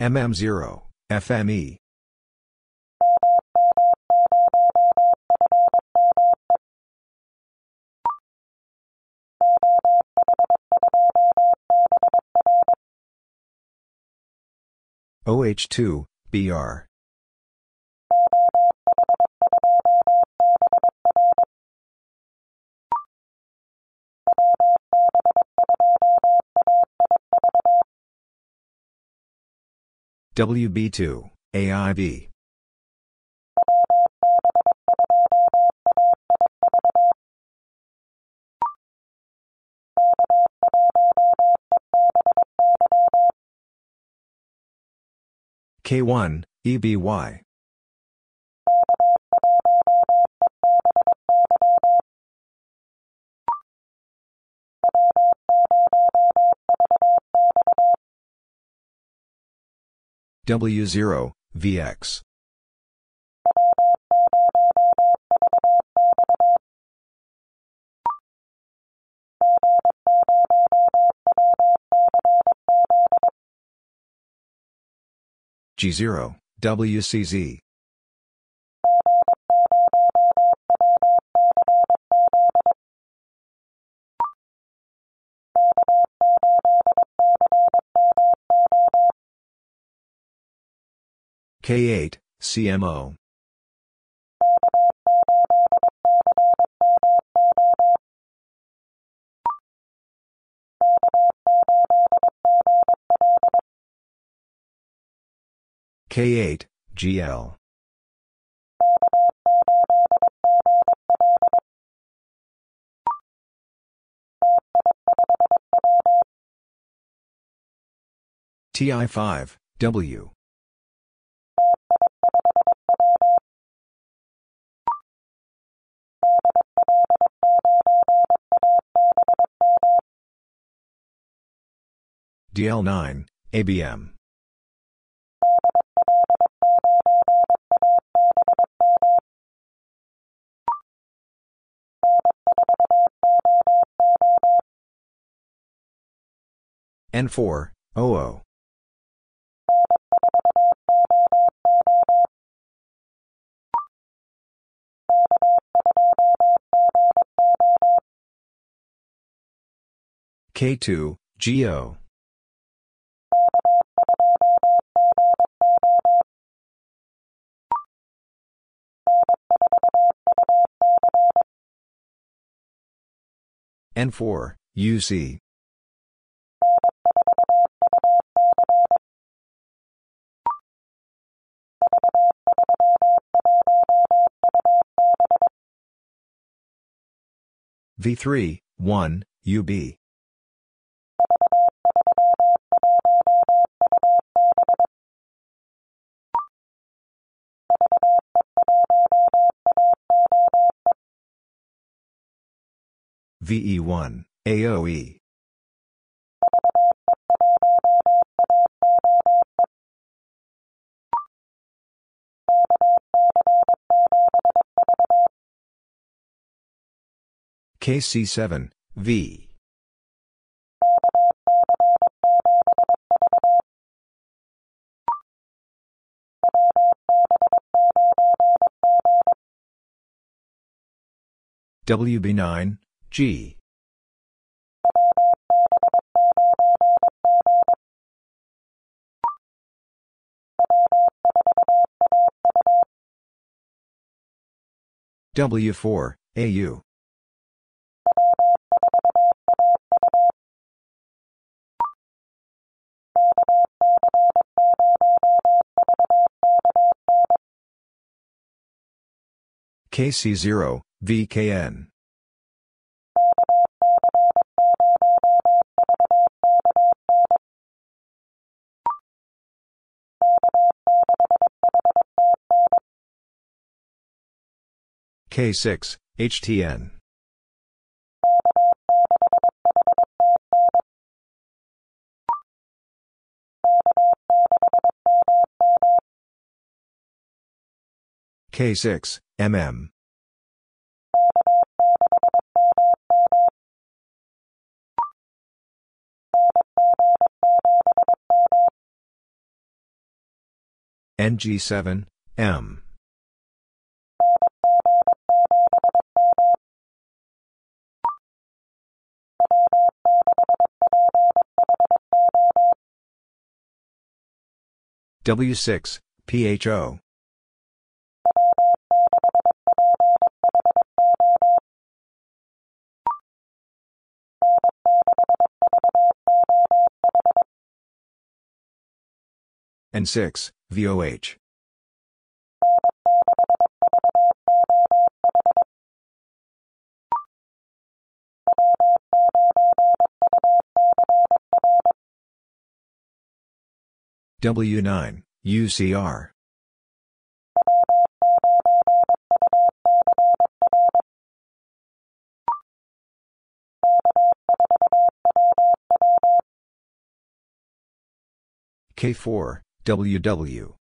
MM0, FME. OH2, BR. WB2, AIB. K1, EBY. W0, VX. G0, WCZ. K8, CMO. K8, GL. TI5, W. DL9, ABM. N4, OO. K2, GO. N4, UC. V3, 1, UB. VE1, AOE. KC7, V. WB9, G. W4, AU. KC0, VKN. K6, HTN. K6, MM. NG7, M. W6, PHO. and 6, VOH. W9, UCR. K4, WW.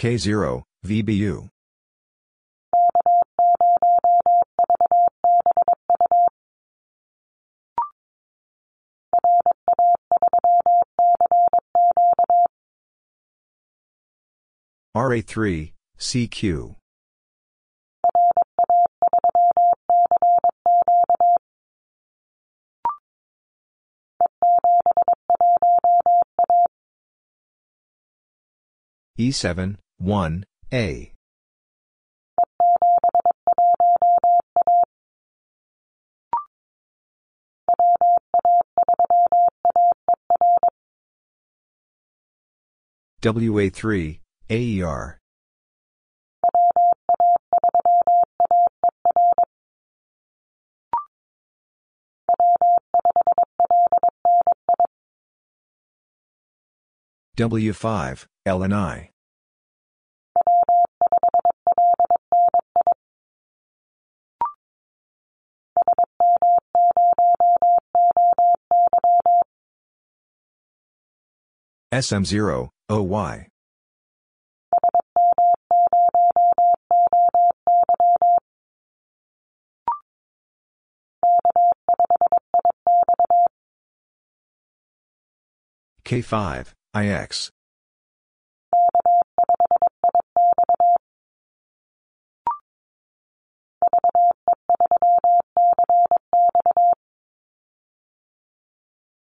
K0, VBU. RA3, CQ. E7, 1, A. WA3, AER. W5, LNI. SM0, OY. K5, IX.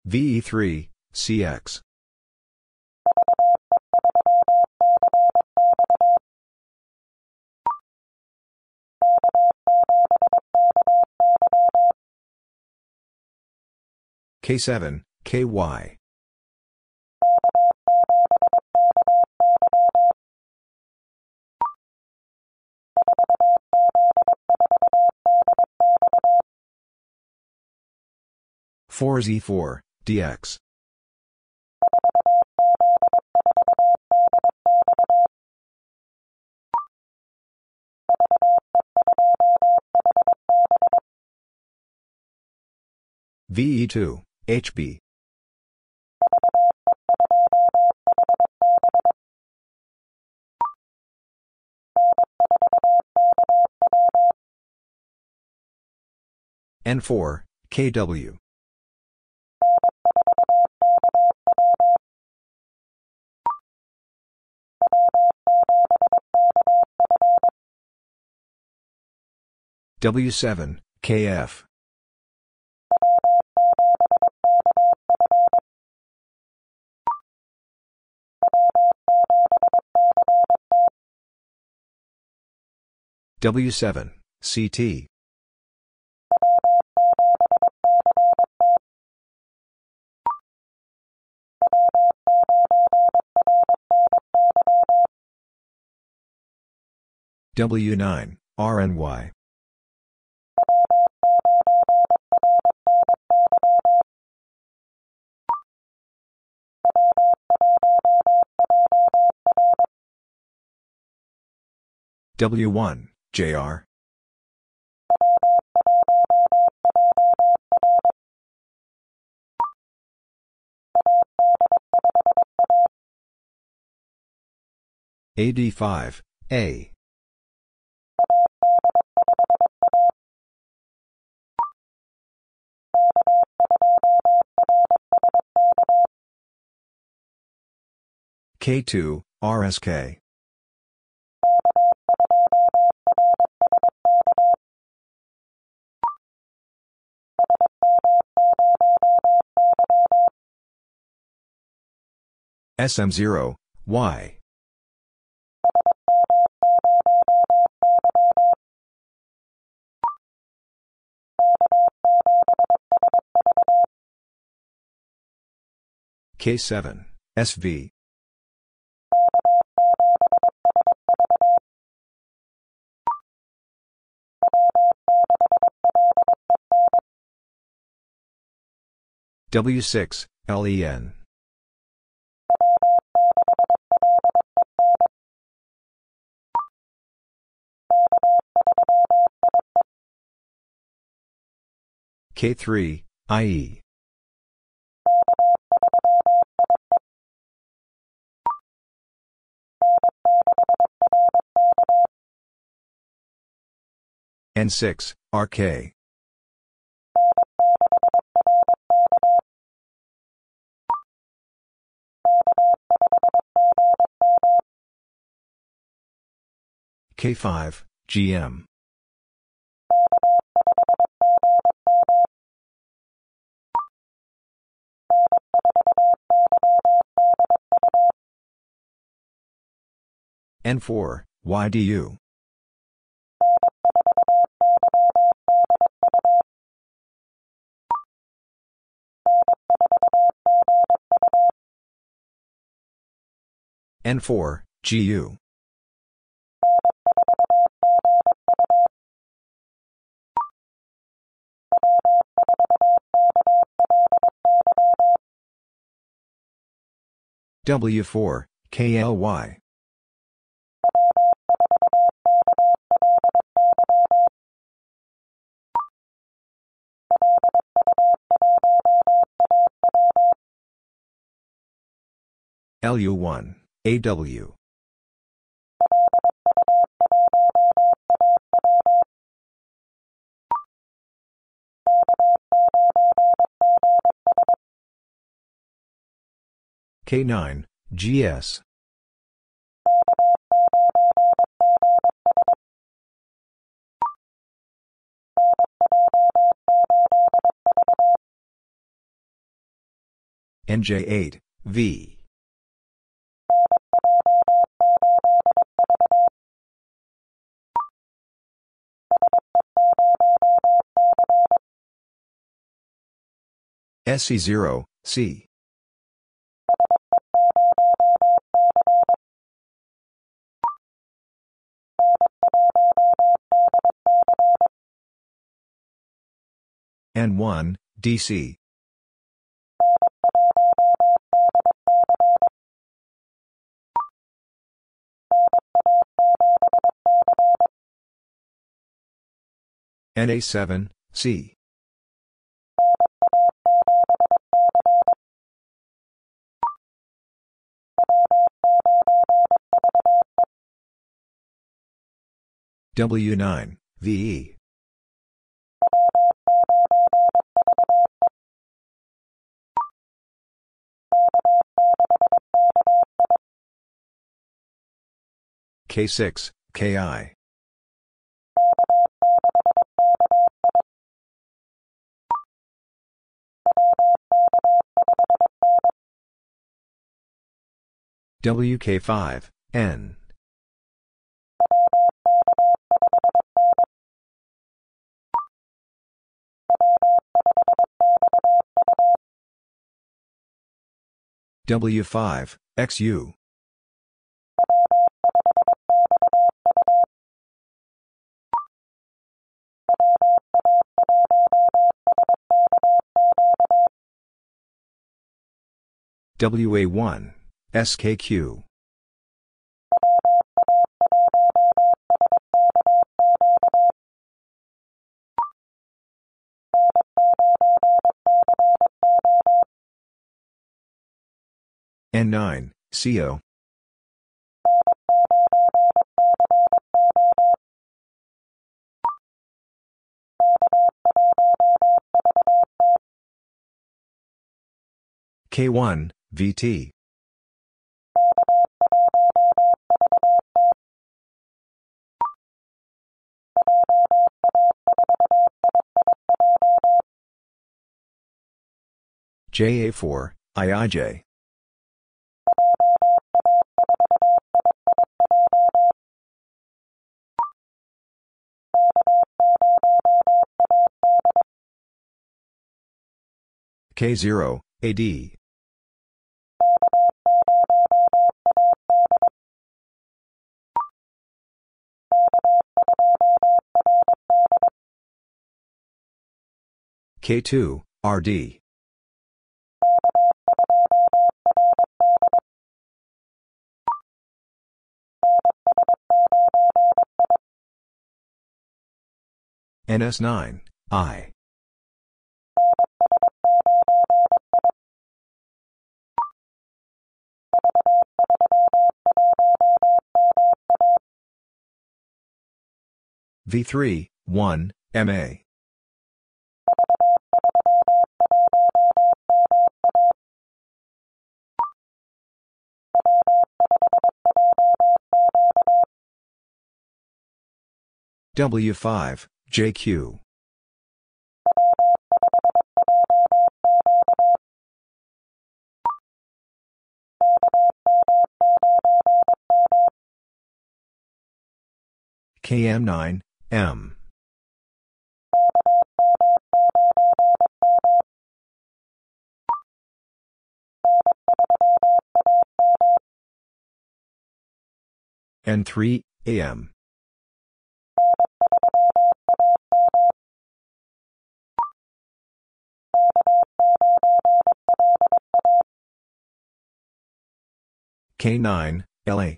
VE3, CX. K7, KY. Four Z four DX VE2 HB N4 KW W7, KF. W7, CT. W9, RNY. W1, JR. AD5, A. K2, RSK. SM0, Y. K7, SV. W6, LEN. K3, IE. N6, RK. K5, GM. N4, YDU. N4, GU. W4, KLY. LU1, AW. K9, GS. NJ8, V. SC0, C. N1, DC. NA7, C. W9, VE. K6, KI. WK5, N. W5, XU. WA1, SKQ. N9, CO. K1, VT. JA4, IIJ. K0, AD. K2, RD. NS9, I. V3, 1, MA. W5, JQ. KM9, M. N3, AM. K9, LA.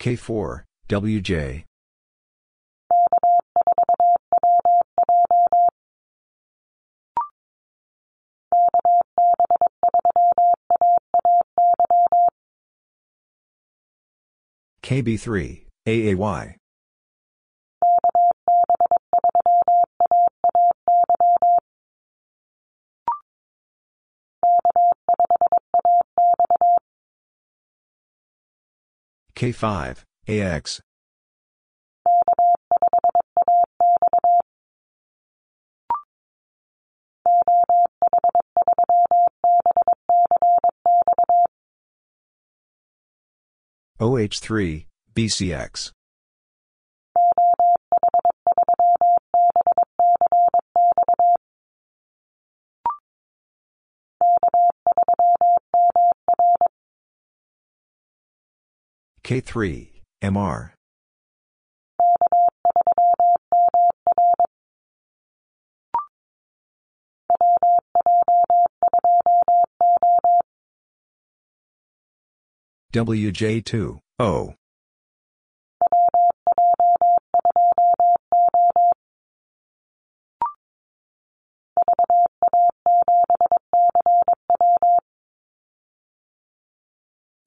K4, WJ. KB3, AAY. K5, AX. OH3, BCX. K3, MR. WJ2, O.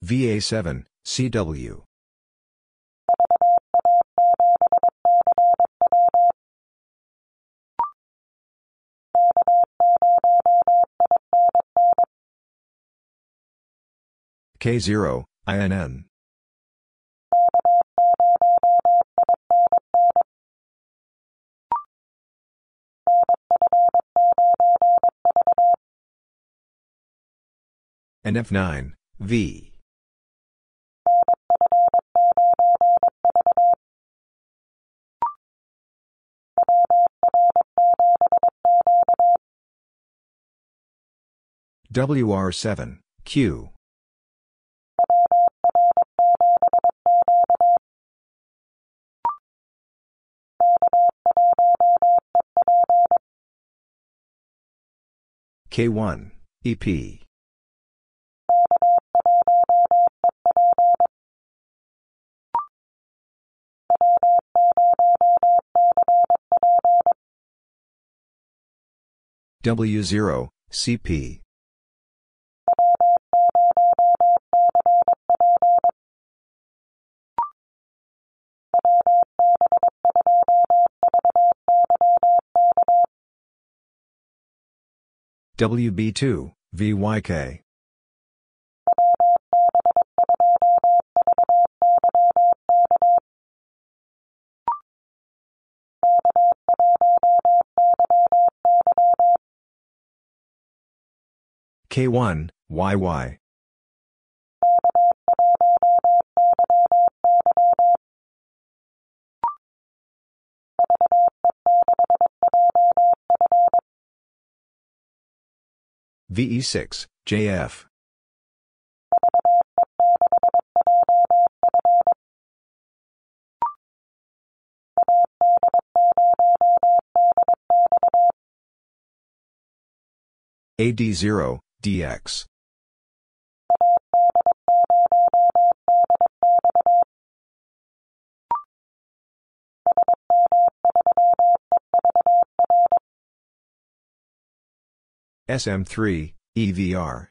VA7, CW. K0, INN. and F9, V. WR7, Q. K1, EP. W0, CP. WB2, VYK. K1, YY. VE6, JF. AD0, DX. SM3, EVR.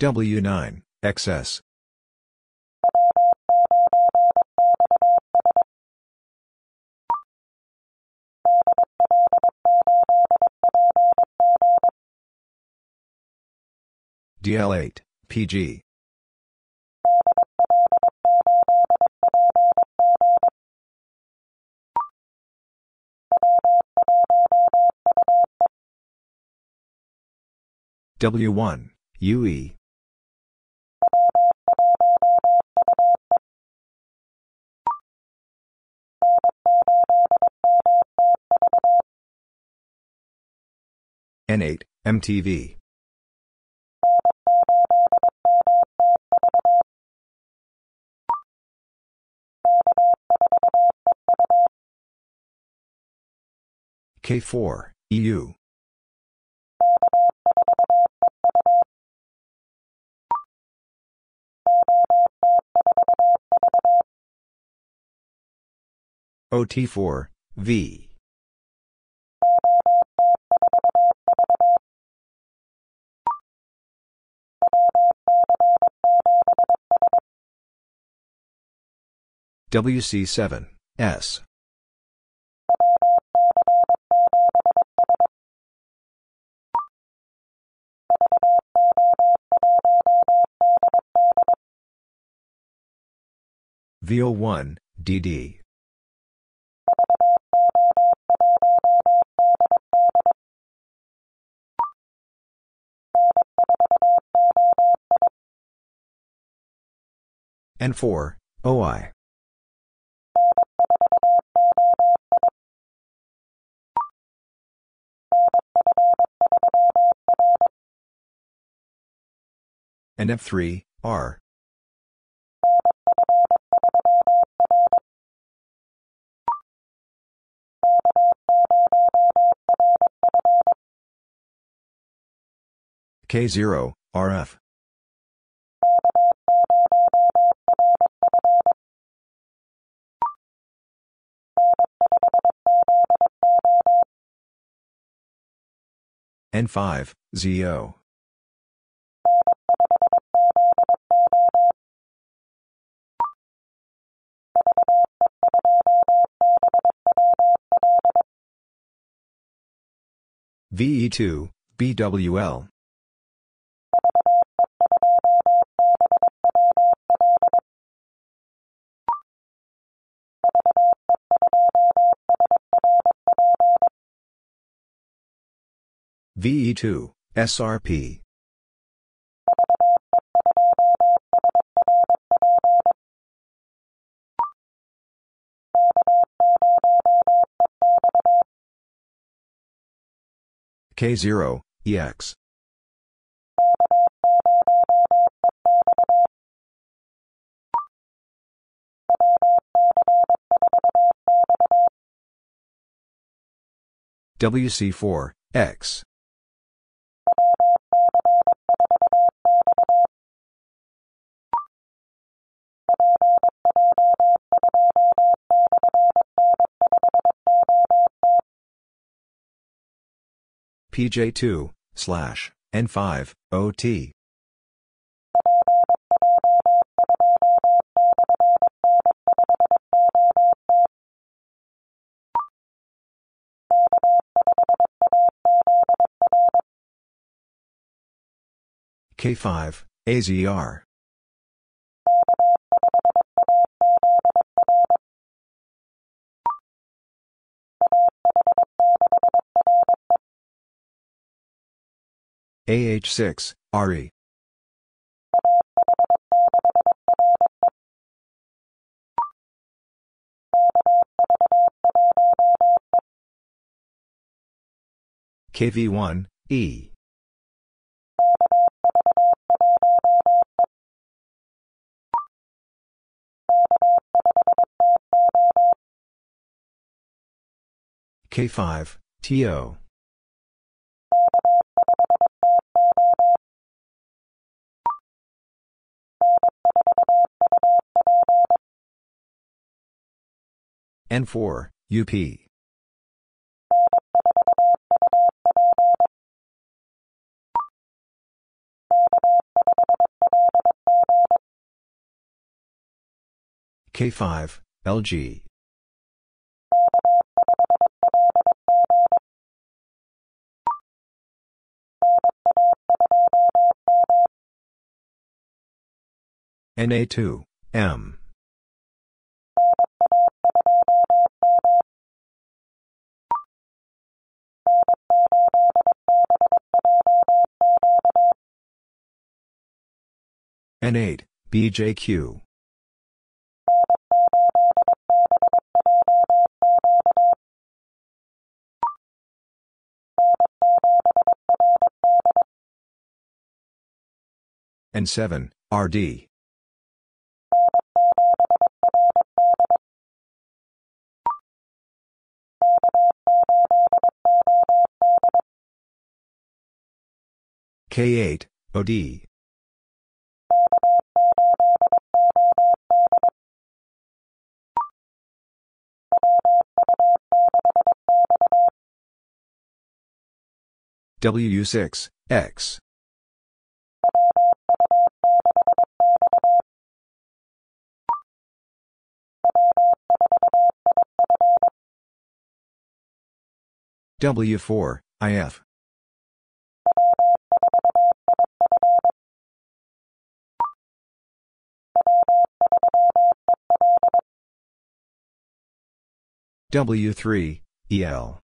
W9, XS. DL8, PG. W1, UE. N8, MTV. K4, EU. OT4, V. WC7, S. VO1, DD. N4, OI. And F3, R. K0, RF. N5, ZO. VE2, BWL. VE2, SRP. K0, EX. WC4, X. PJ2, slash, N5, OT. K5, AZR. AH6, RE. KV1, E. K5, TO. N4, UP. K5, LG. NA2, M. N8, BJQ. N7, RD. K8, OD. WU6, X. W4, IF. W3, EL.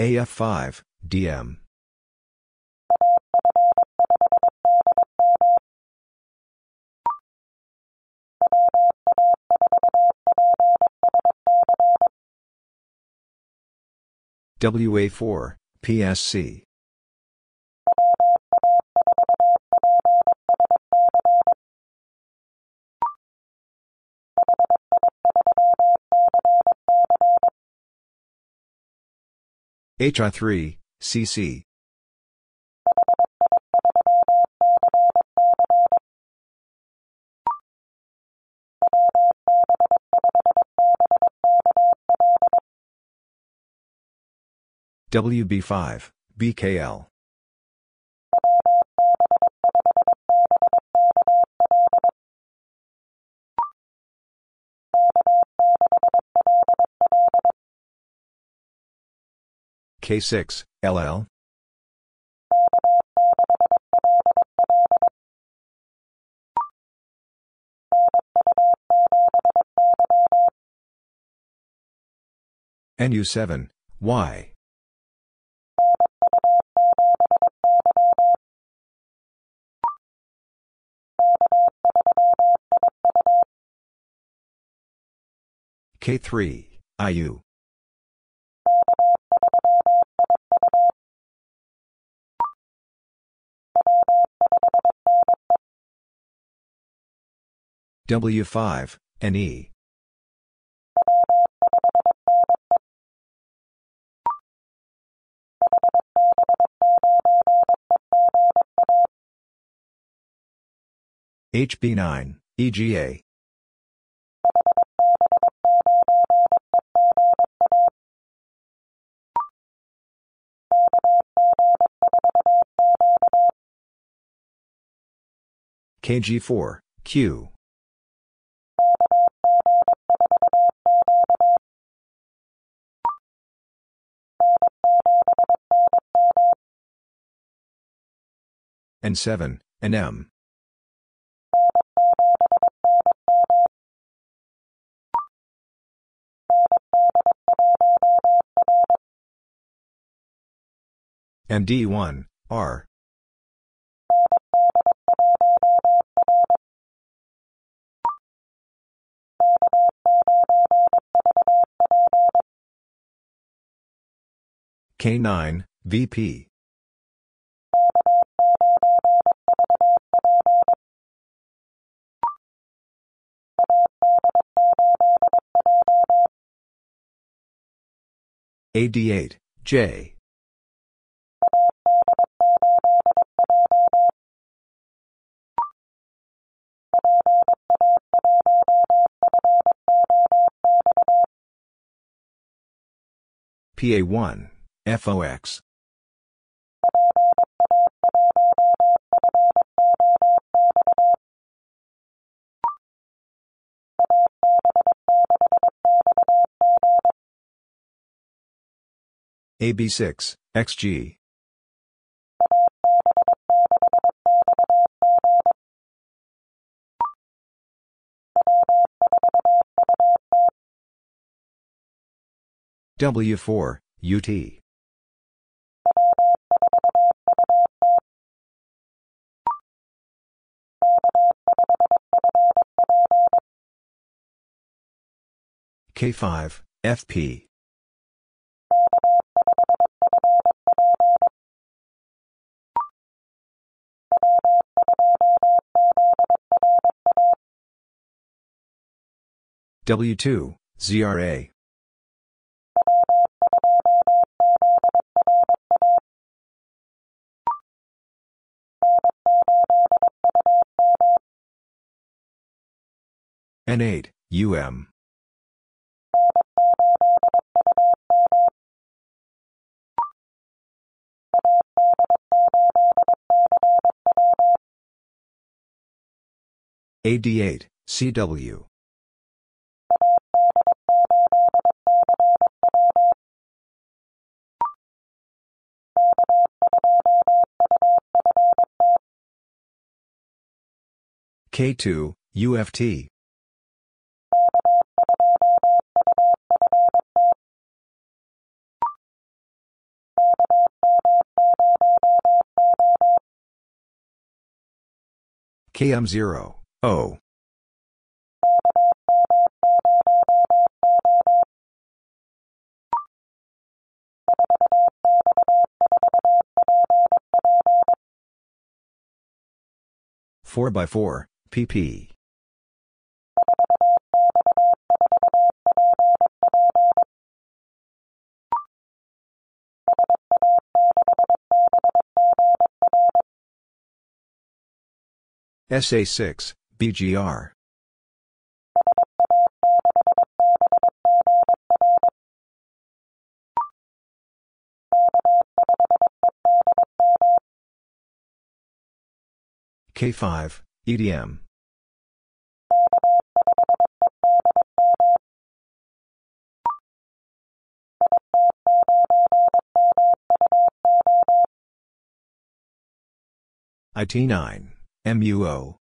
AF5, DM. WA4, PSC. HI3, CC. WB5, BKL. K6, LL. NU7, Y. K3, IU. W5, NE. HB9, EGA. KG4, Q. N7, NM. ND1, R. K9, VP. AD8, J. PA1, FOX. AB6, XG. W4, UT. K5, FP. W2, ZRA. N8, UM. AD8, CW. K2, UFT. KM0, O. Four by four, pp. SA6, BGR. K5, EDM. IT9, MUO.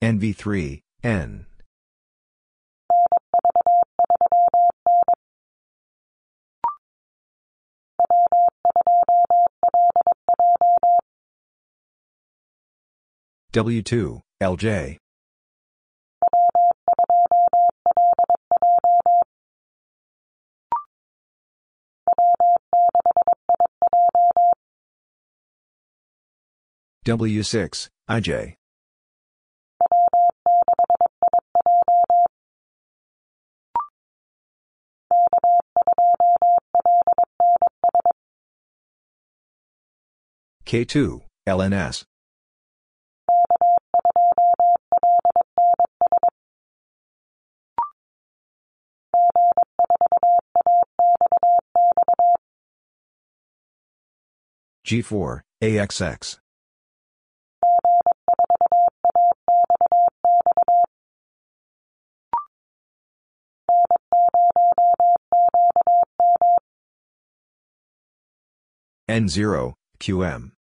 NV3, N. W2, LJ. W6, IJ. K2, LNS. G4, AXX. N0, QM.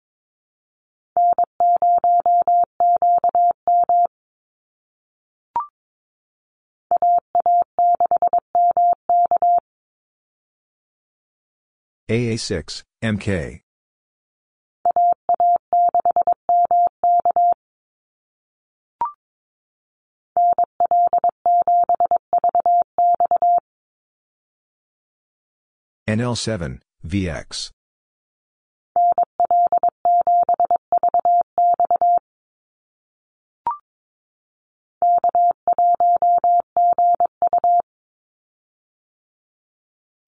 AA6, MK. NL7, VX.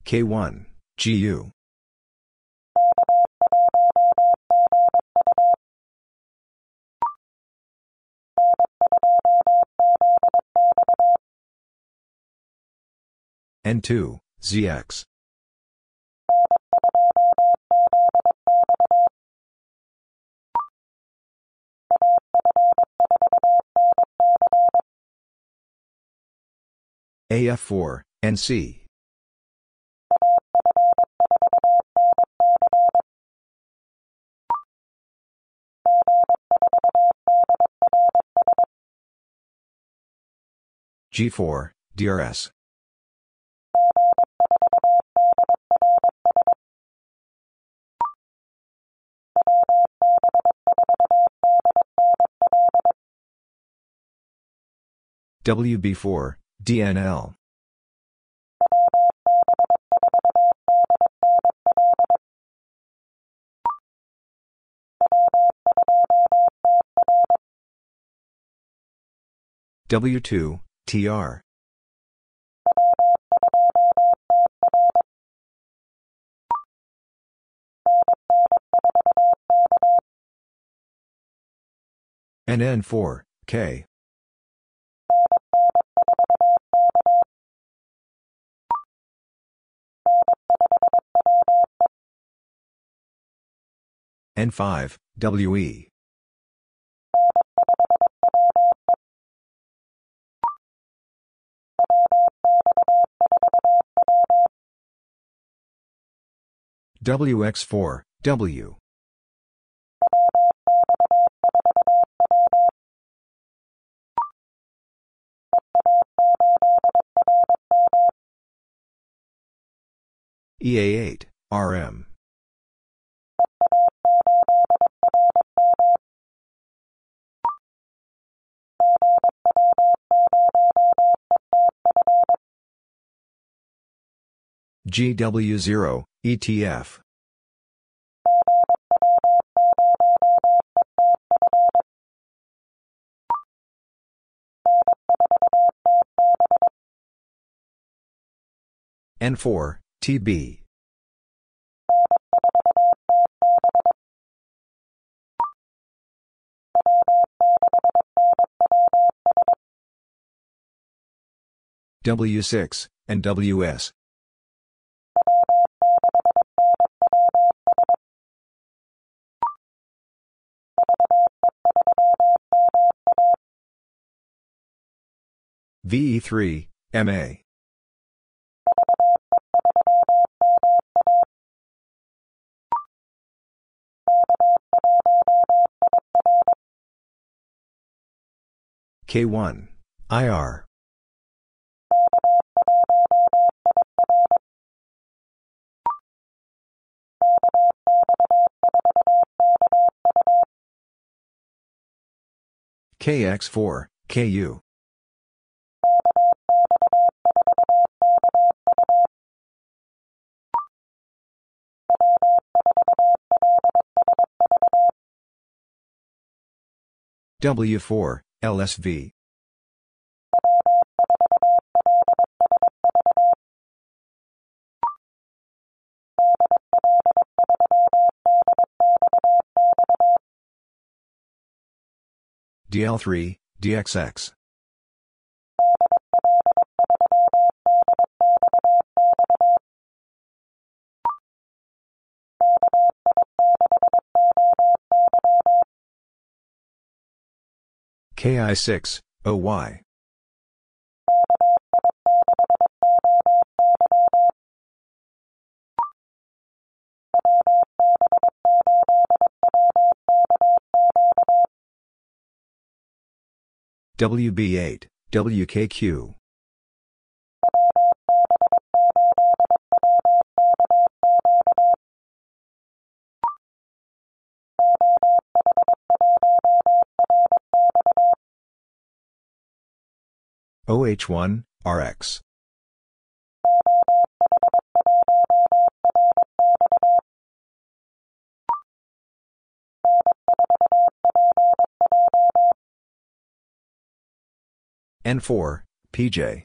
K1, GU. N2, ZX. AF4, NC. G4, DRS. WB4, DNL. W2, TR. NN4, K. N5, WE. WX4, W. EA8, RM. GW0, ETF. N4, TB. W6, NWS. VE3, MA. K1, IR. KX4, KU. W4, LSV. DL3, DXX. KI6, OY. WB8, WKQ. OH1, RX. N4, PJ.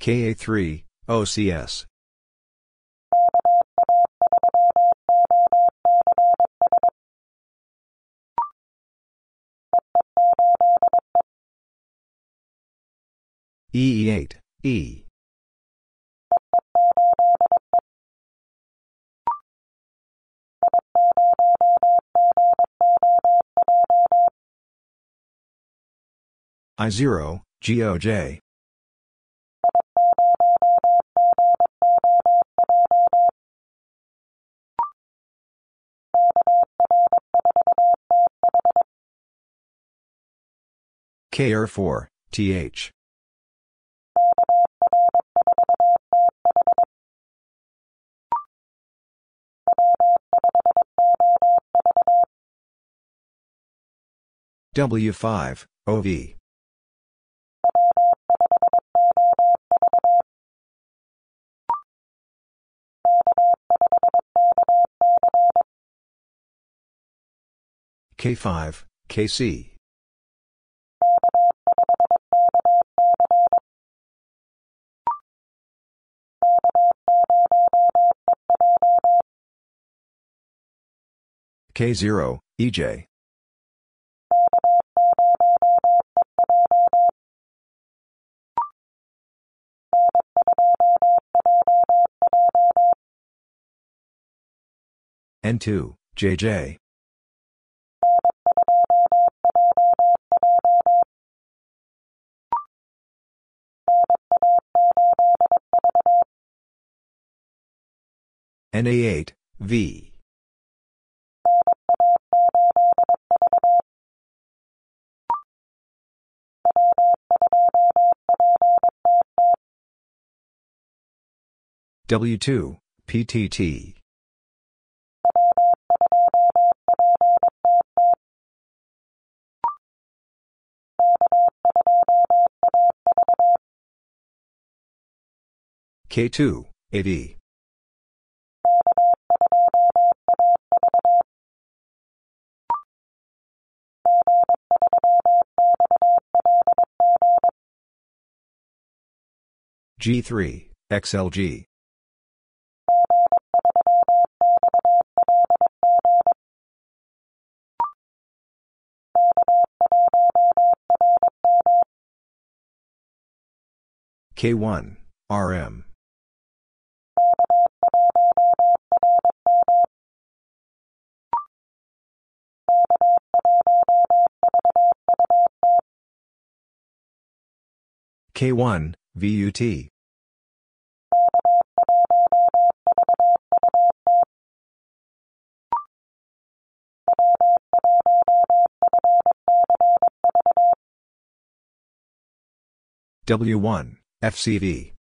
KA3, OCS. EE8, E. I0, GOJ. KR4, TH. W5, OV. K5, KC. K0, EJ. N2, JJ. NA8, V. W2, PTT. K2, AD. G3, XLG. K1, RM. K1, VUT. W1, FCV.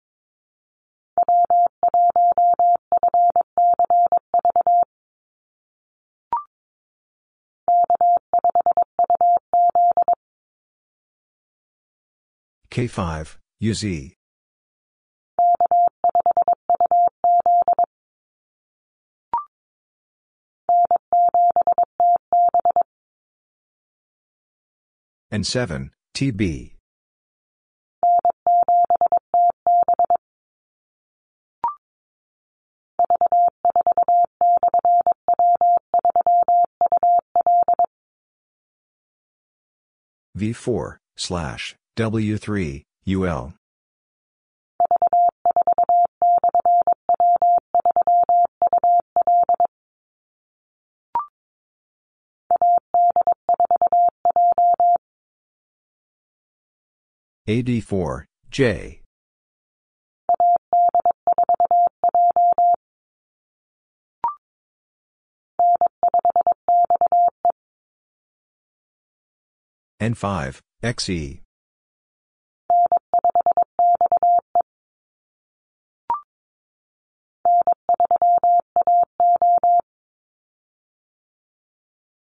K5, UZ. N7, TB. V4, slash, W3, UL. AD4, J. N5, XE.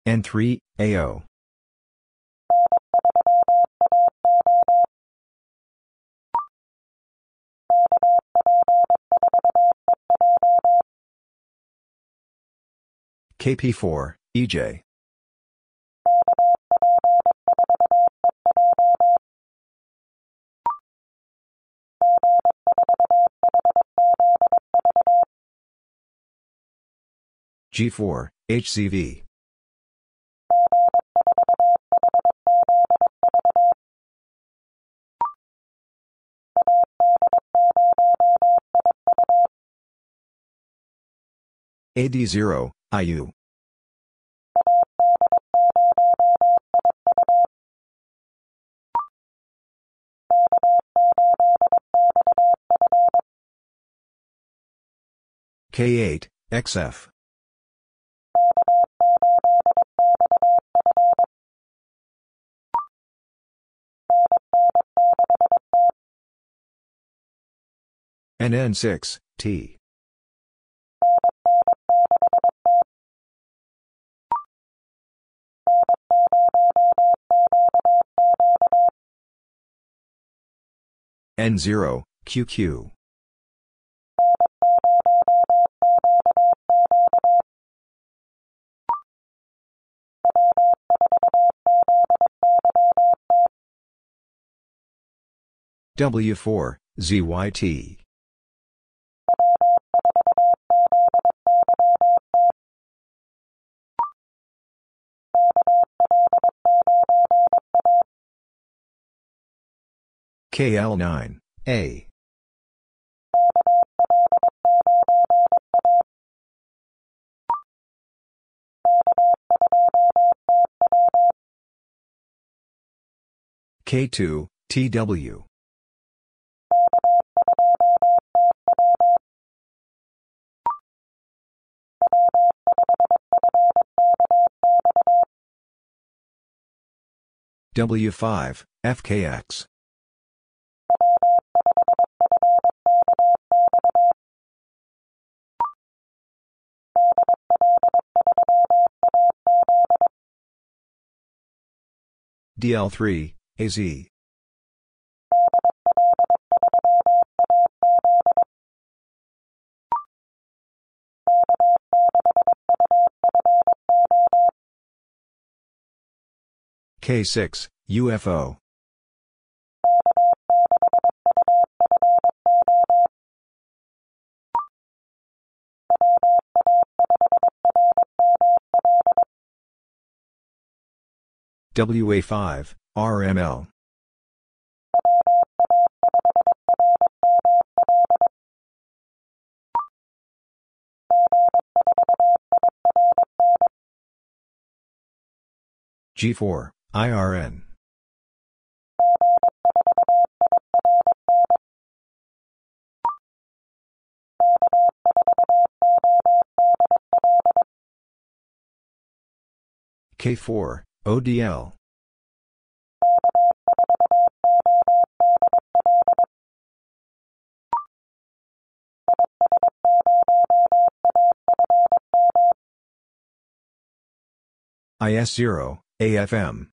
N3, AO. KP4, EJ. G4, HCV. AD0, IU. K8, XF. NN6, T. N0, QQ. W4, ZYT. KL9, A. K2, TW. W5, FKX. DL3, AZ. K6, UFO. WA5, RML. G4, IRN. K4, ODL. IS0, AFM.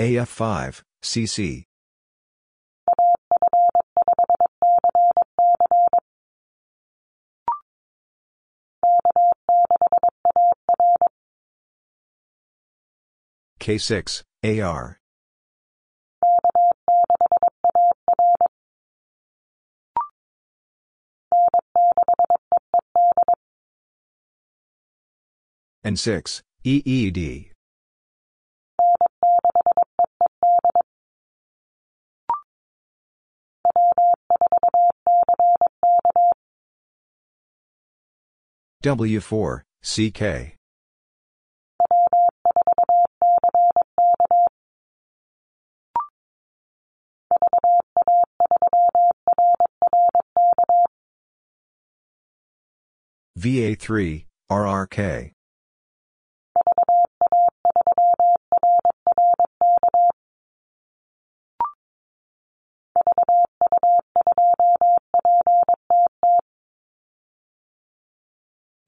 AF5, CC. K6, AR. N6, EED. W4, CK. VA3, RRK.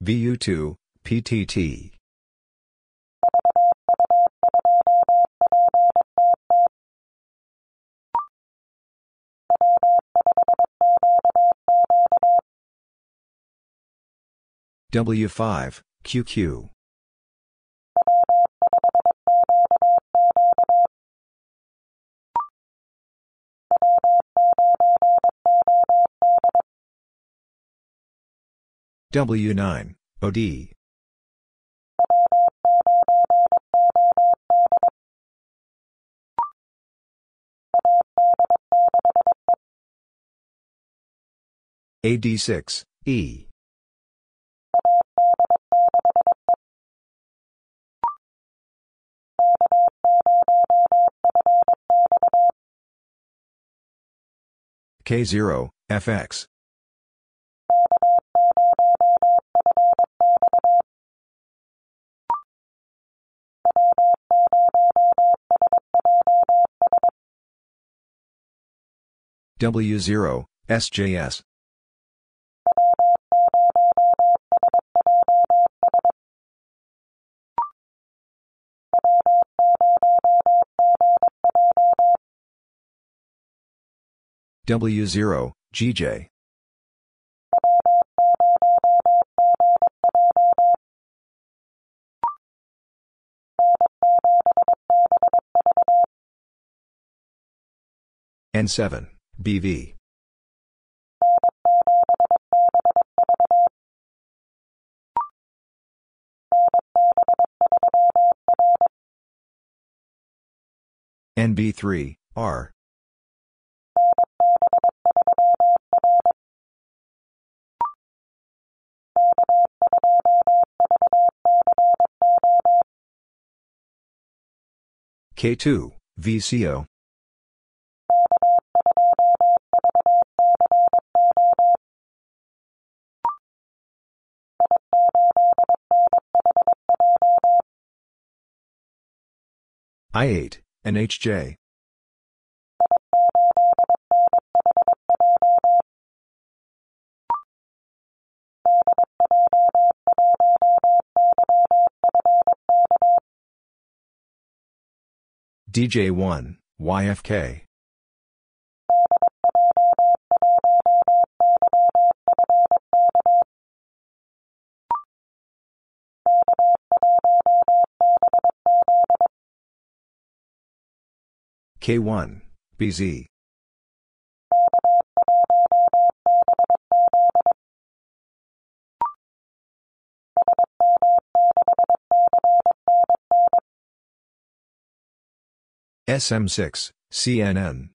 VU2, PTT. W5, QQ. W9, OD. AD6, E. K0, FX. W0, SJS. W0, GJ. N7, BV. NB3, R. K2, VCO. I8, NHJ. DJ1, YFK. K1, BZ. SM6, CNN.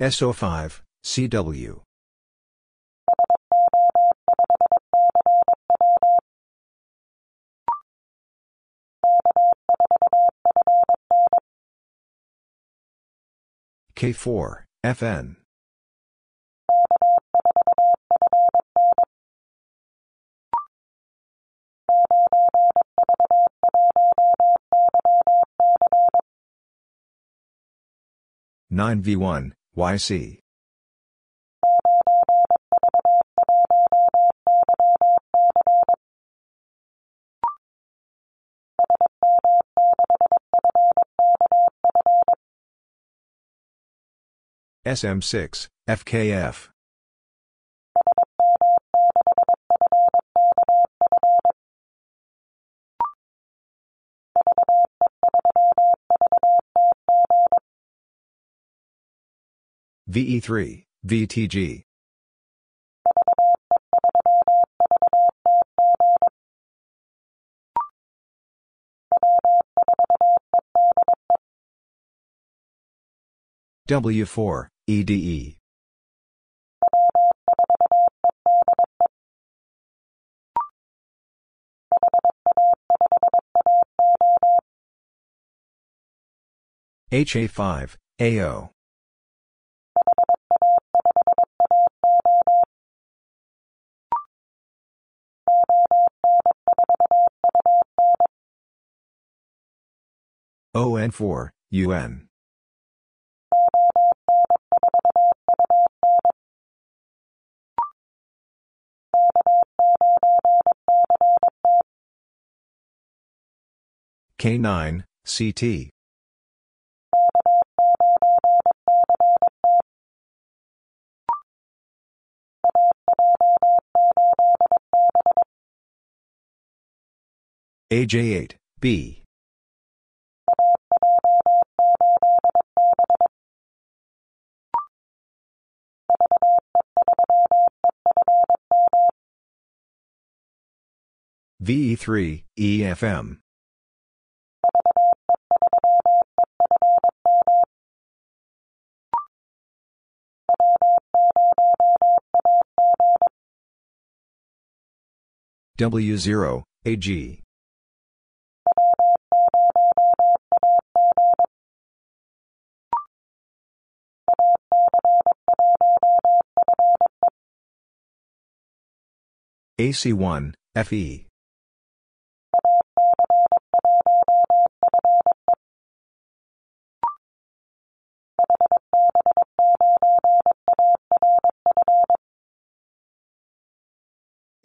SO5, CW. K4, FN. Nine V one YC SM6 FKF VE3, VTG. W4, EDE. HA5, AO. ON4, UN. K9, CT. AJ8, B. VE3, EFM. W0, AG. AC1, FE.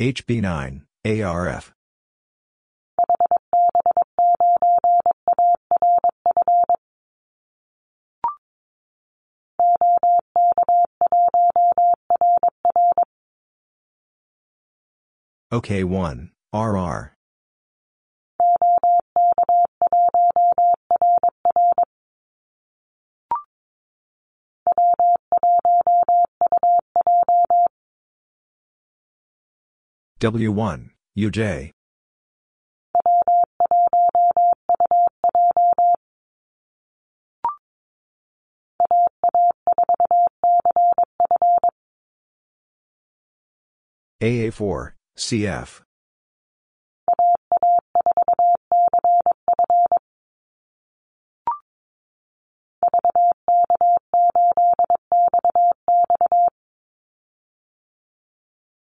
HB9, ARF OK1, RR. W1, UJ. AA4, CF.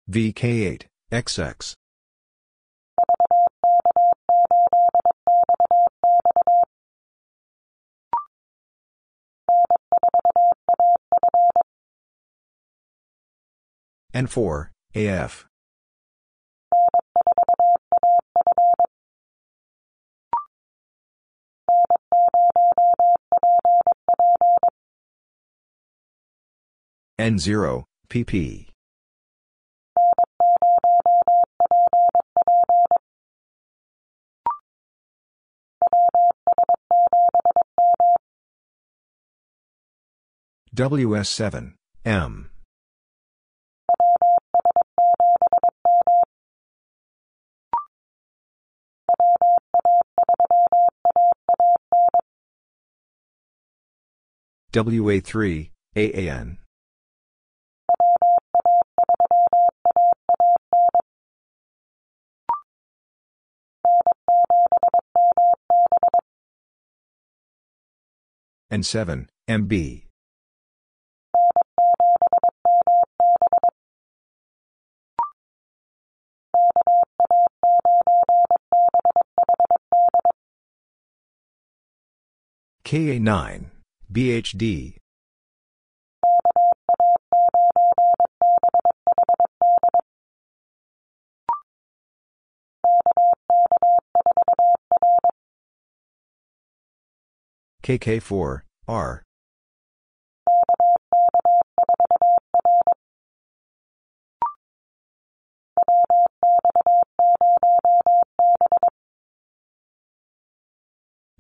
VK8, XX. N4, AF. N0, PP. WS7, M. WA3, AAN. N7, MB. KA9, BHD. KK4, R.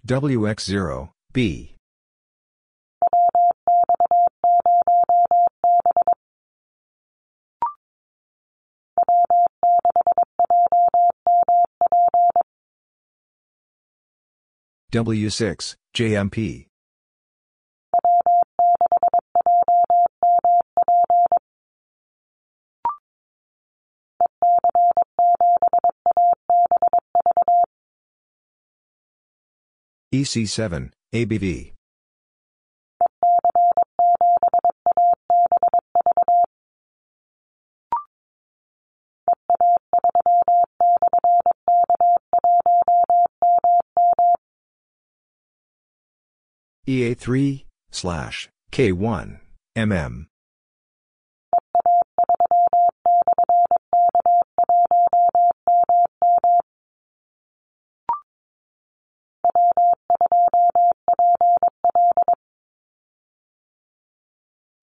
WX0, B. W6, JMP. EC7, ABV. EA3, slash, K1, MM.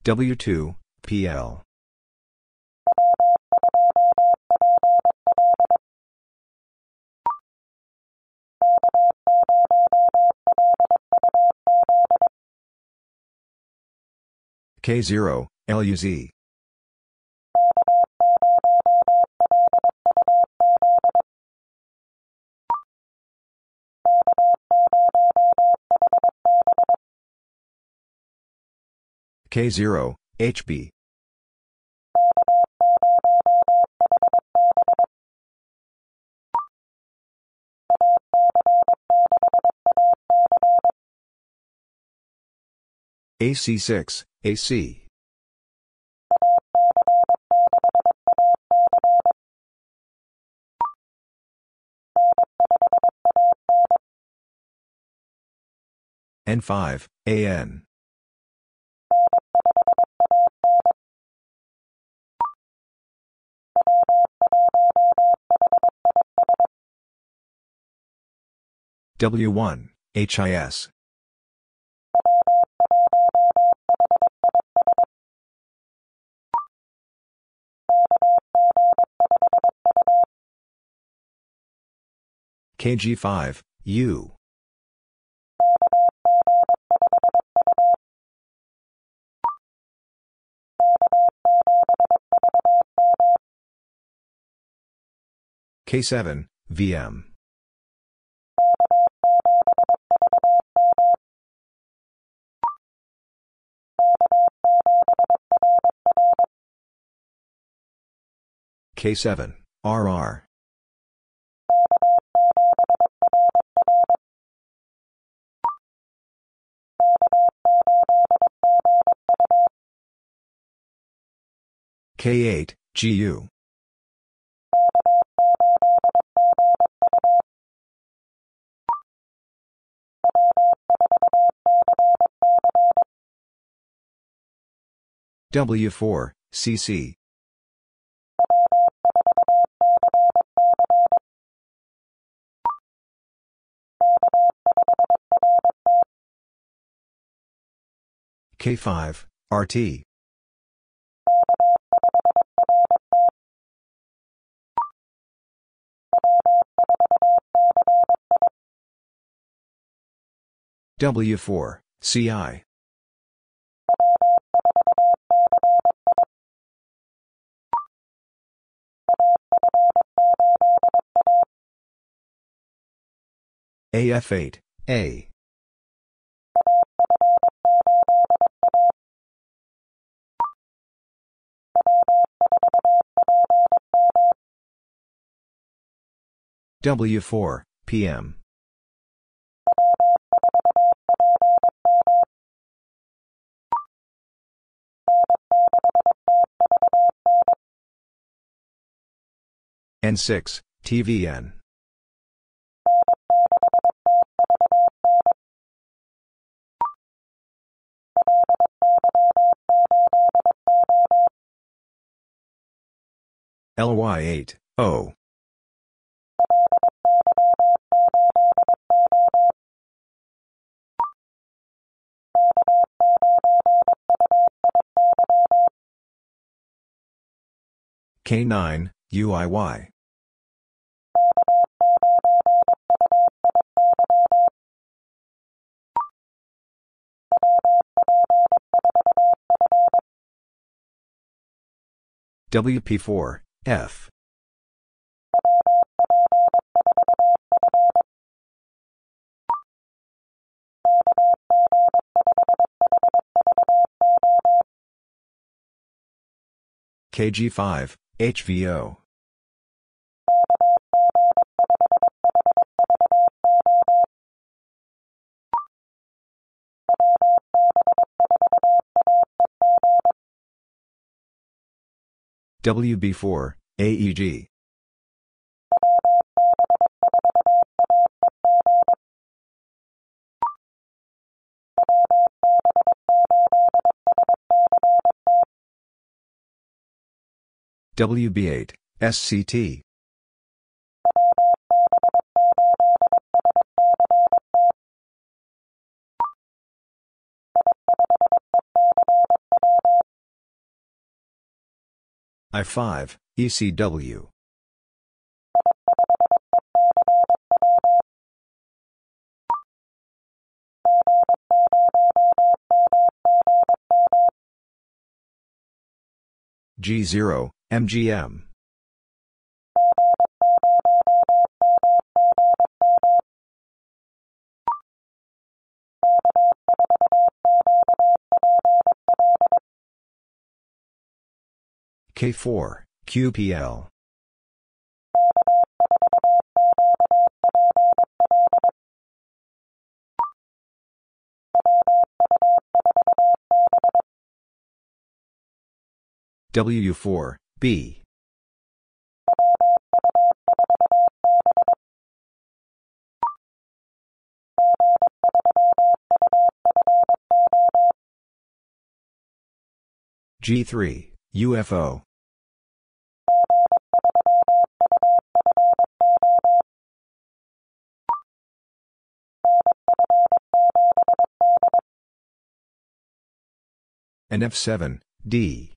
W2, PL. K0, LUZ. K0, HB. AC6, AC. N5, AN. W1, HIS. KG5, U. K7, VM. K7, RR. K8, GU. W4, CC. K5, RT. W4, CI. AF8, A. W4, PM. N6, TVN. LY8, O. K9, UIY. WP4, F. KG5, HVO. WB4, AEG. WB8, SCT. I5, ECW. G0, MGM. K4, QPL. W4, B. G3, UFO. and F7, D.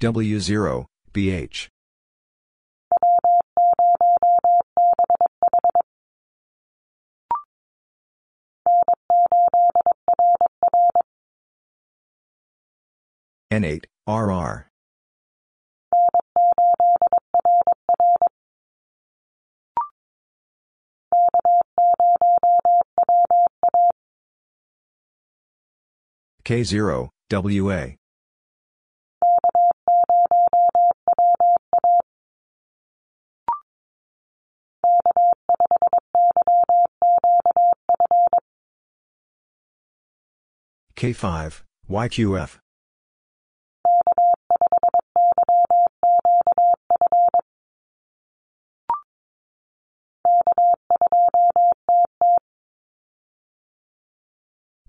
W0, BH. N8, RR. K0, WA. K5, YQF.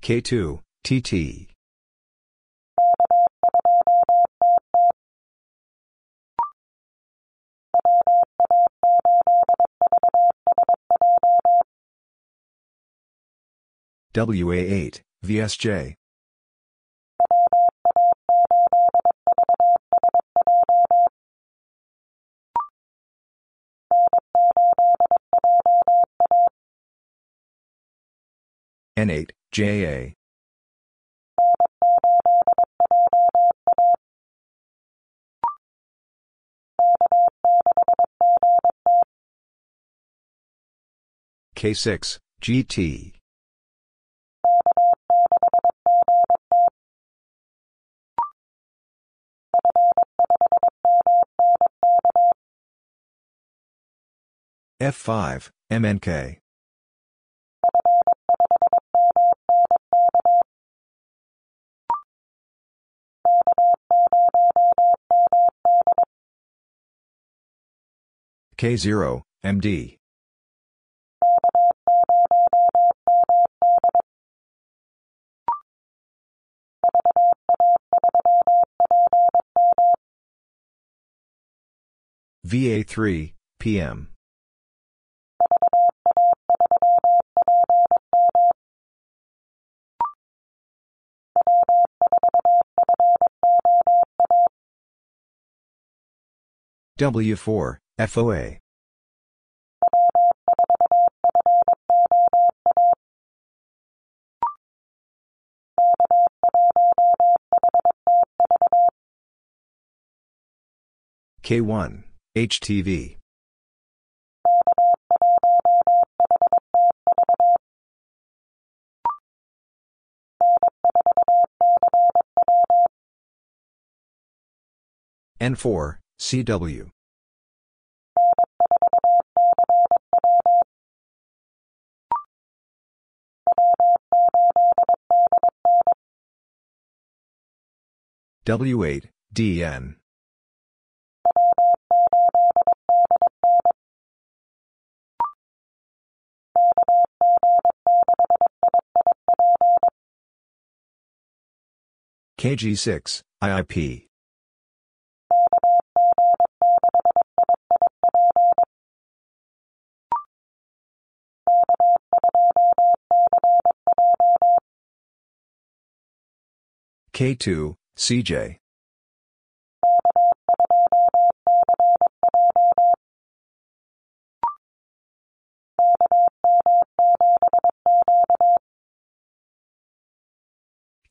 K2, TT. WA8, VSJ. N8, JA. K6, GT. F5, MNK. K0, MD. VA3, PM. W4, FOA. K1, HTV. N4, CW. W8, DN. KG6, IIP. K2, CJ.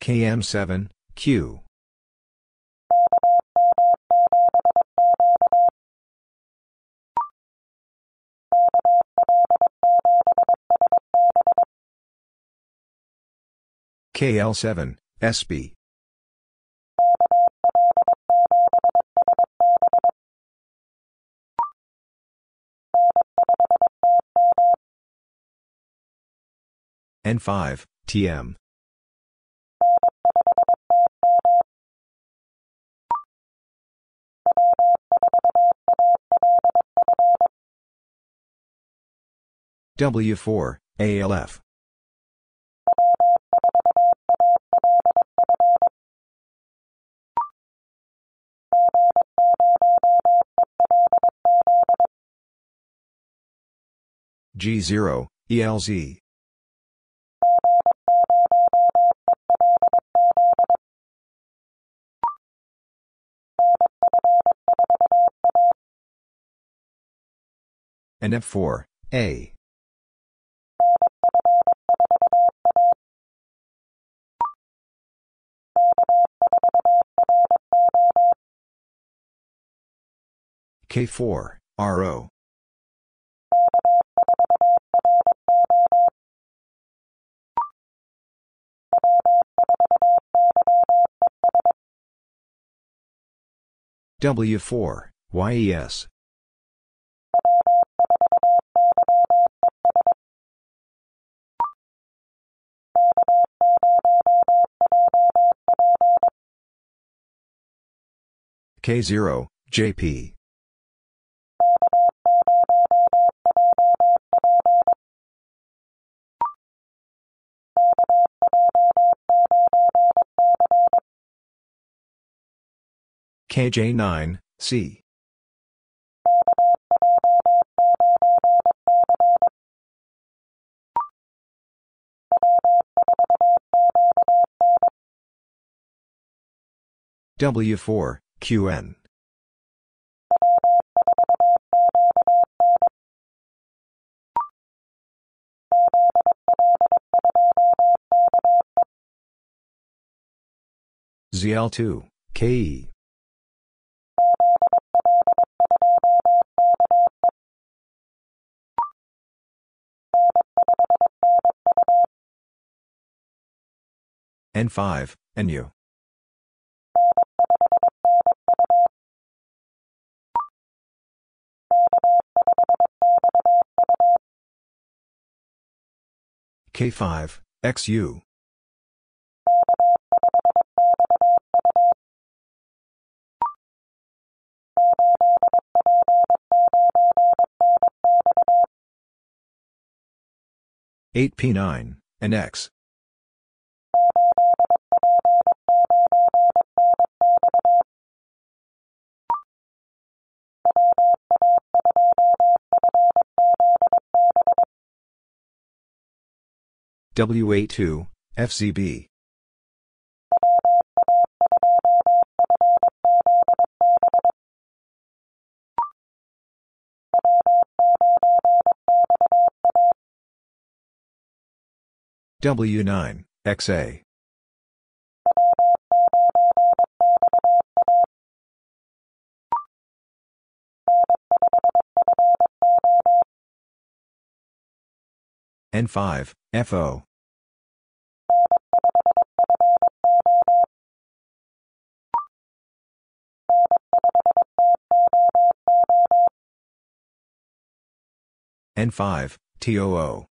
KM7, Q. KL7, SB. N5, TM. W4, ALF. G0, ELZ. and F4, A. K4, RO. W4, YES. K0, JP. KJ9, C. W4, QN. ZL2, KE. N5, NU. K5, XU. Eight P nine and X. WA2, FCB. W9, XA. N5, FO. N5, TOO.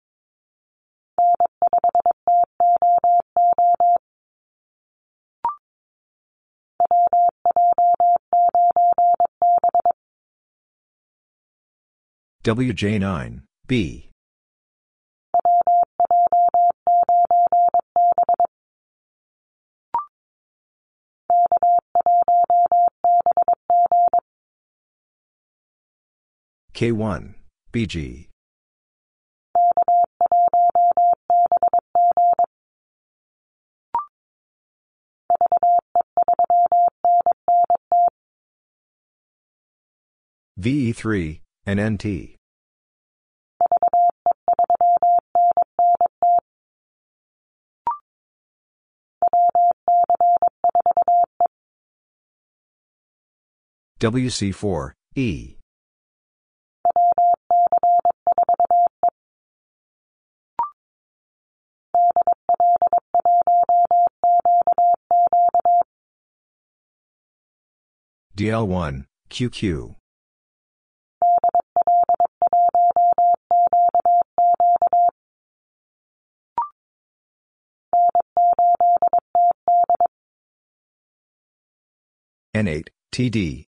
WJ9, B. K1, BG. VE3, and NT. WC4, E. DL1, QQ. N8, TD.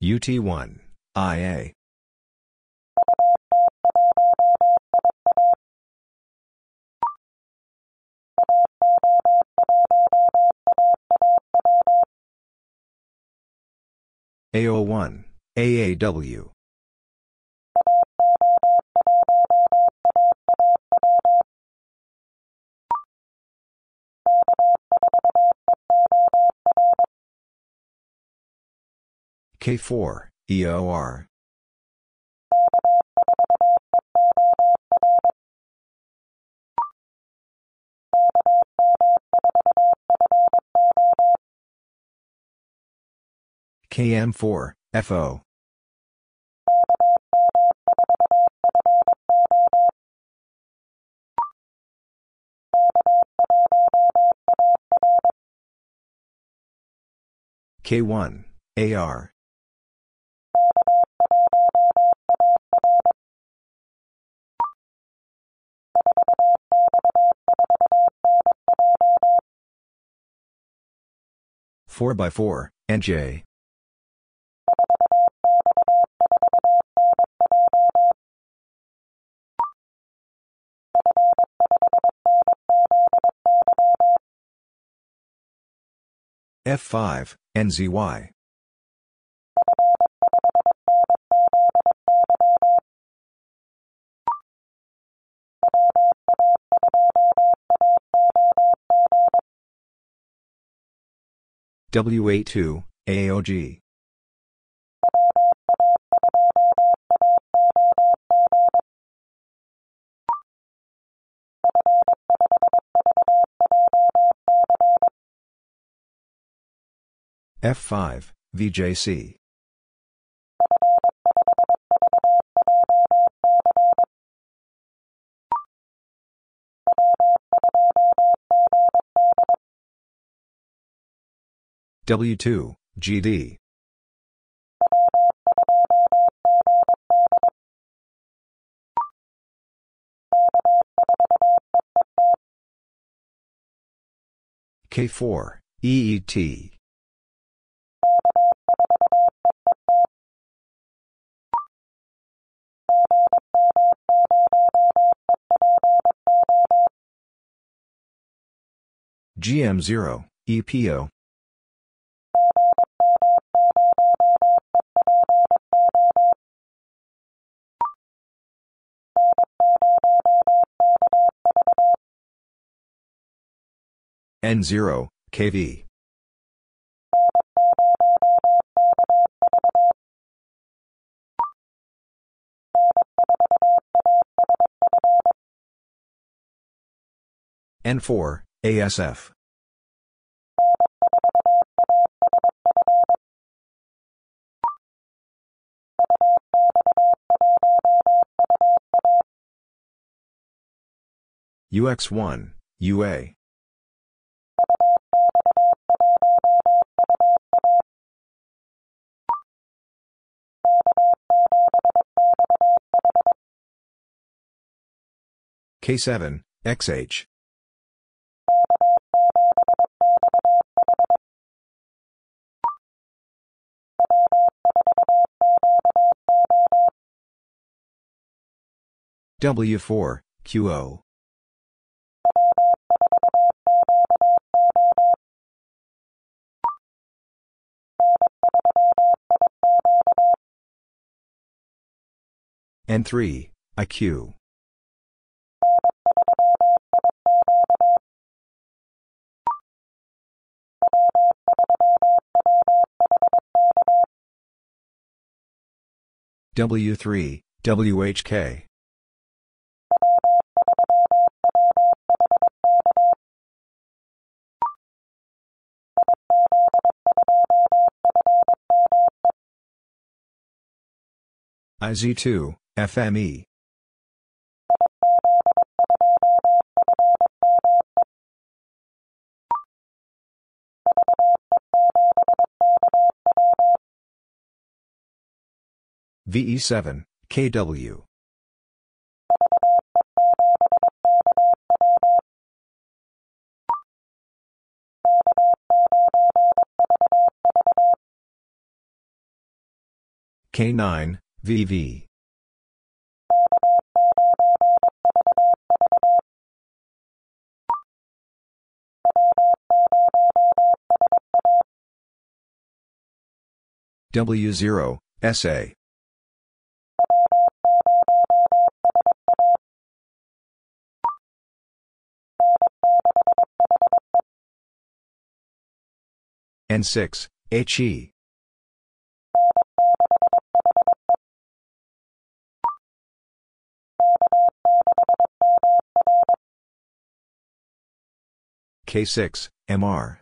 UT1, IA. AO1, AAW. K4, EOR. KM4, FO. K1, AR. Four by four, NJ. F5, NZY. WA2, AOG. F5, VJC. W2, GD. K4, EET. GM0, EPO. N0, KV. N4, ASF. UX1, UA. K7, XH. W4, QO. N3, IQ. W3, WHK. IZ2, FME. VE7, KW. K9, VV. W0, SA. N6, HE. K6, MR.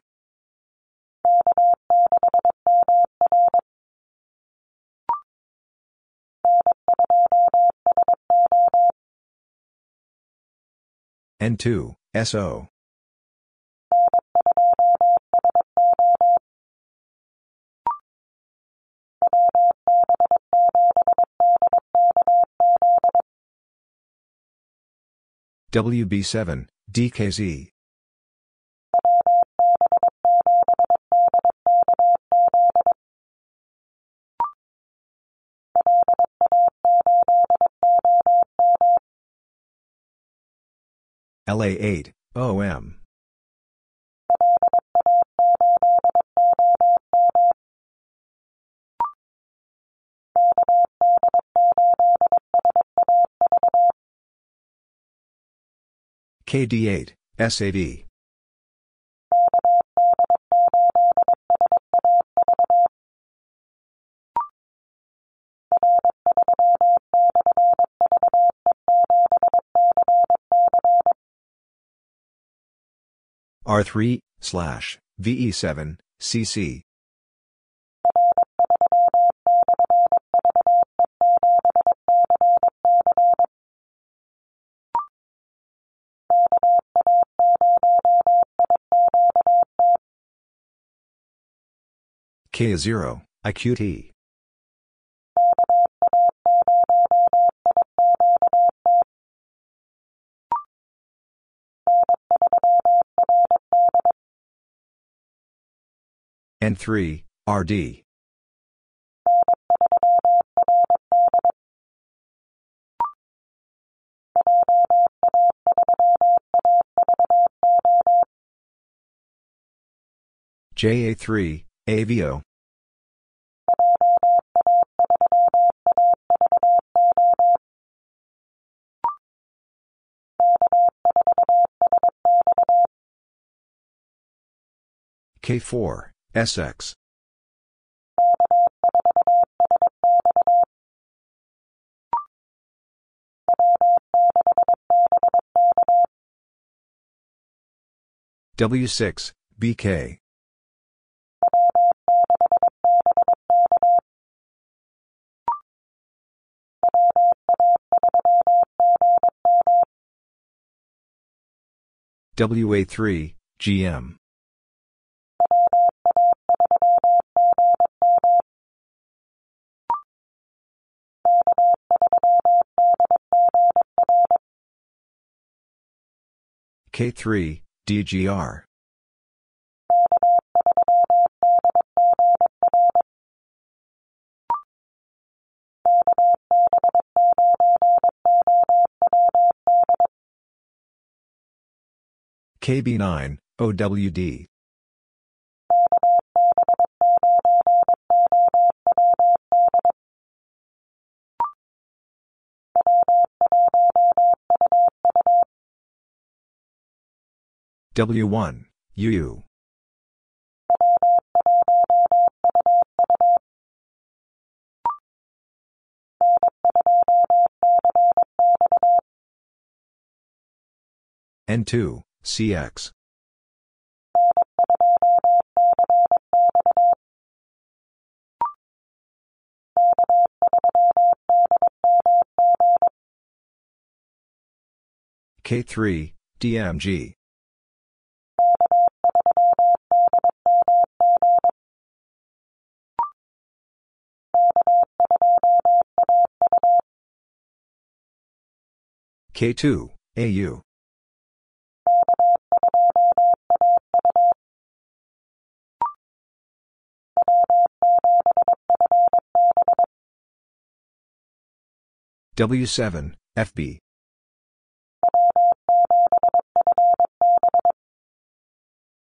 N2, SO. WB7, DKZ. LA8, OM. KD8, SAV. R3, slash, VE7, CC. K0, IQT. N3, RD. JA3, AVO. K4, SX. W6, BK. WA3, GM. K3, DGR. KB9, OWD. W1, UU. N2, CX. K3, DMG. K2, AU. W7, FB.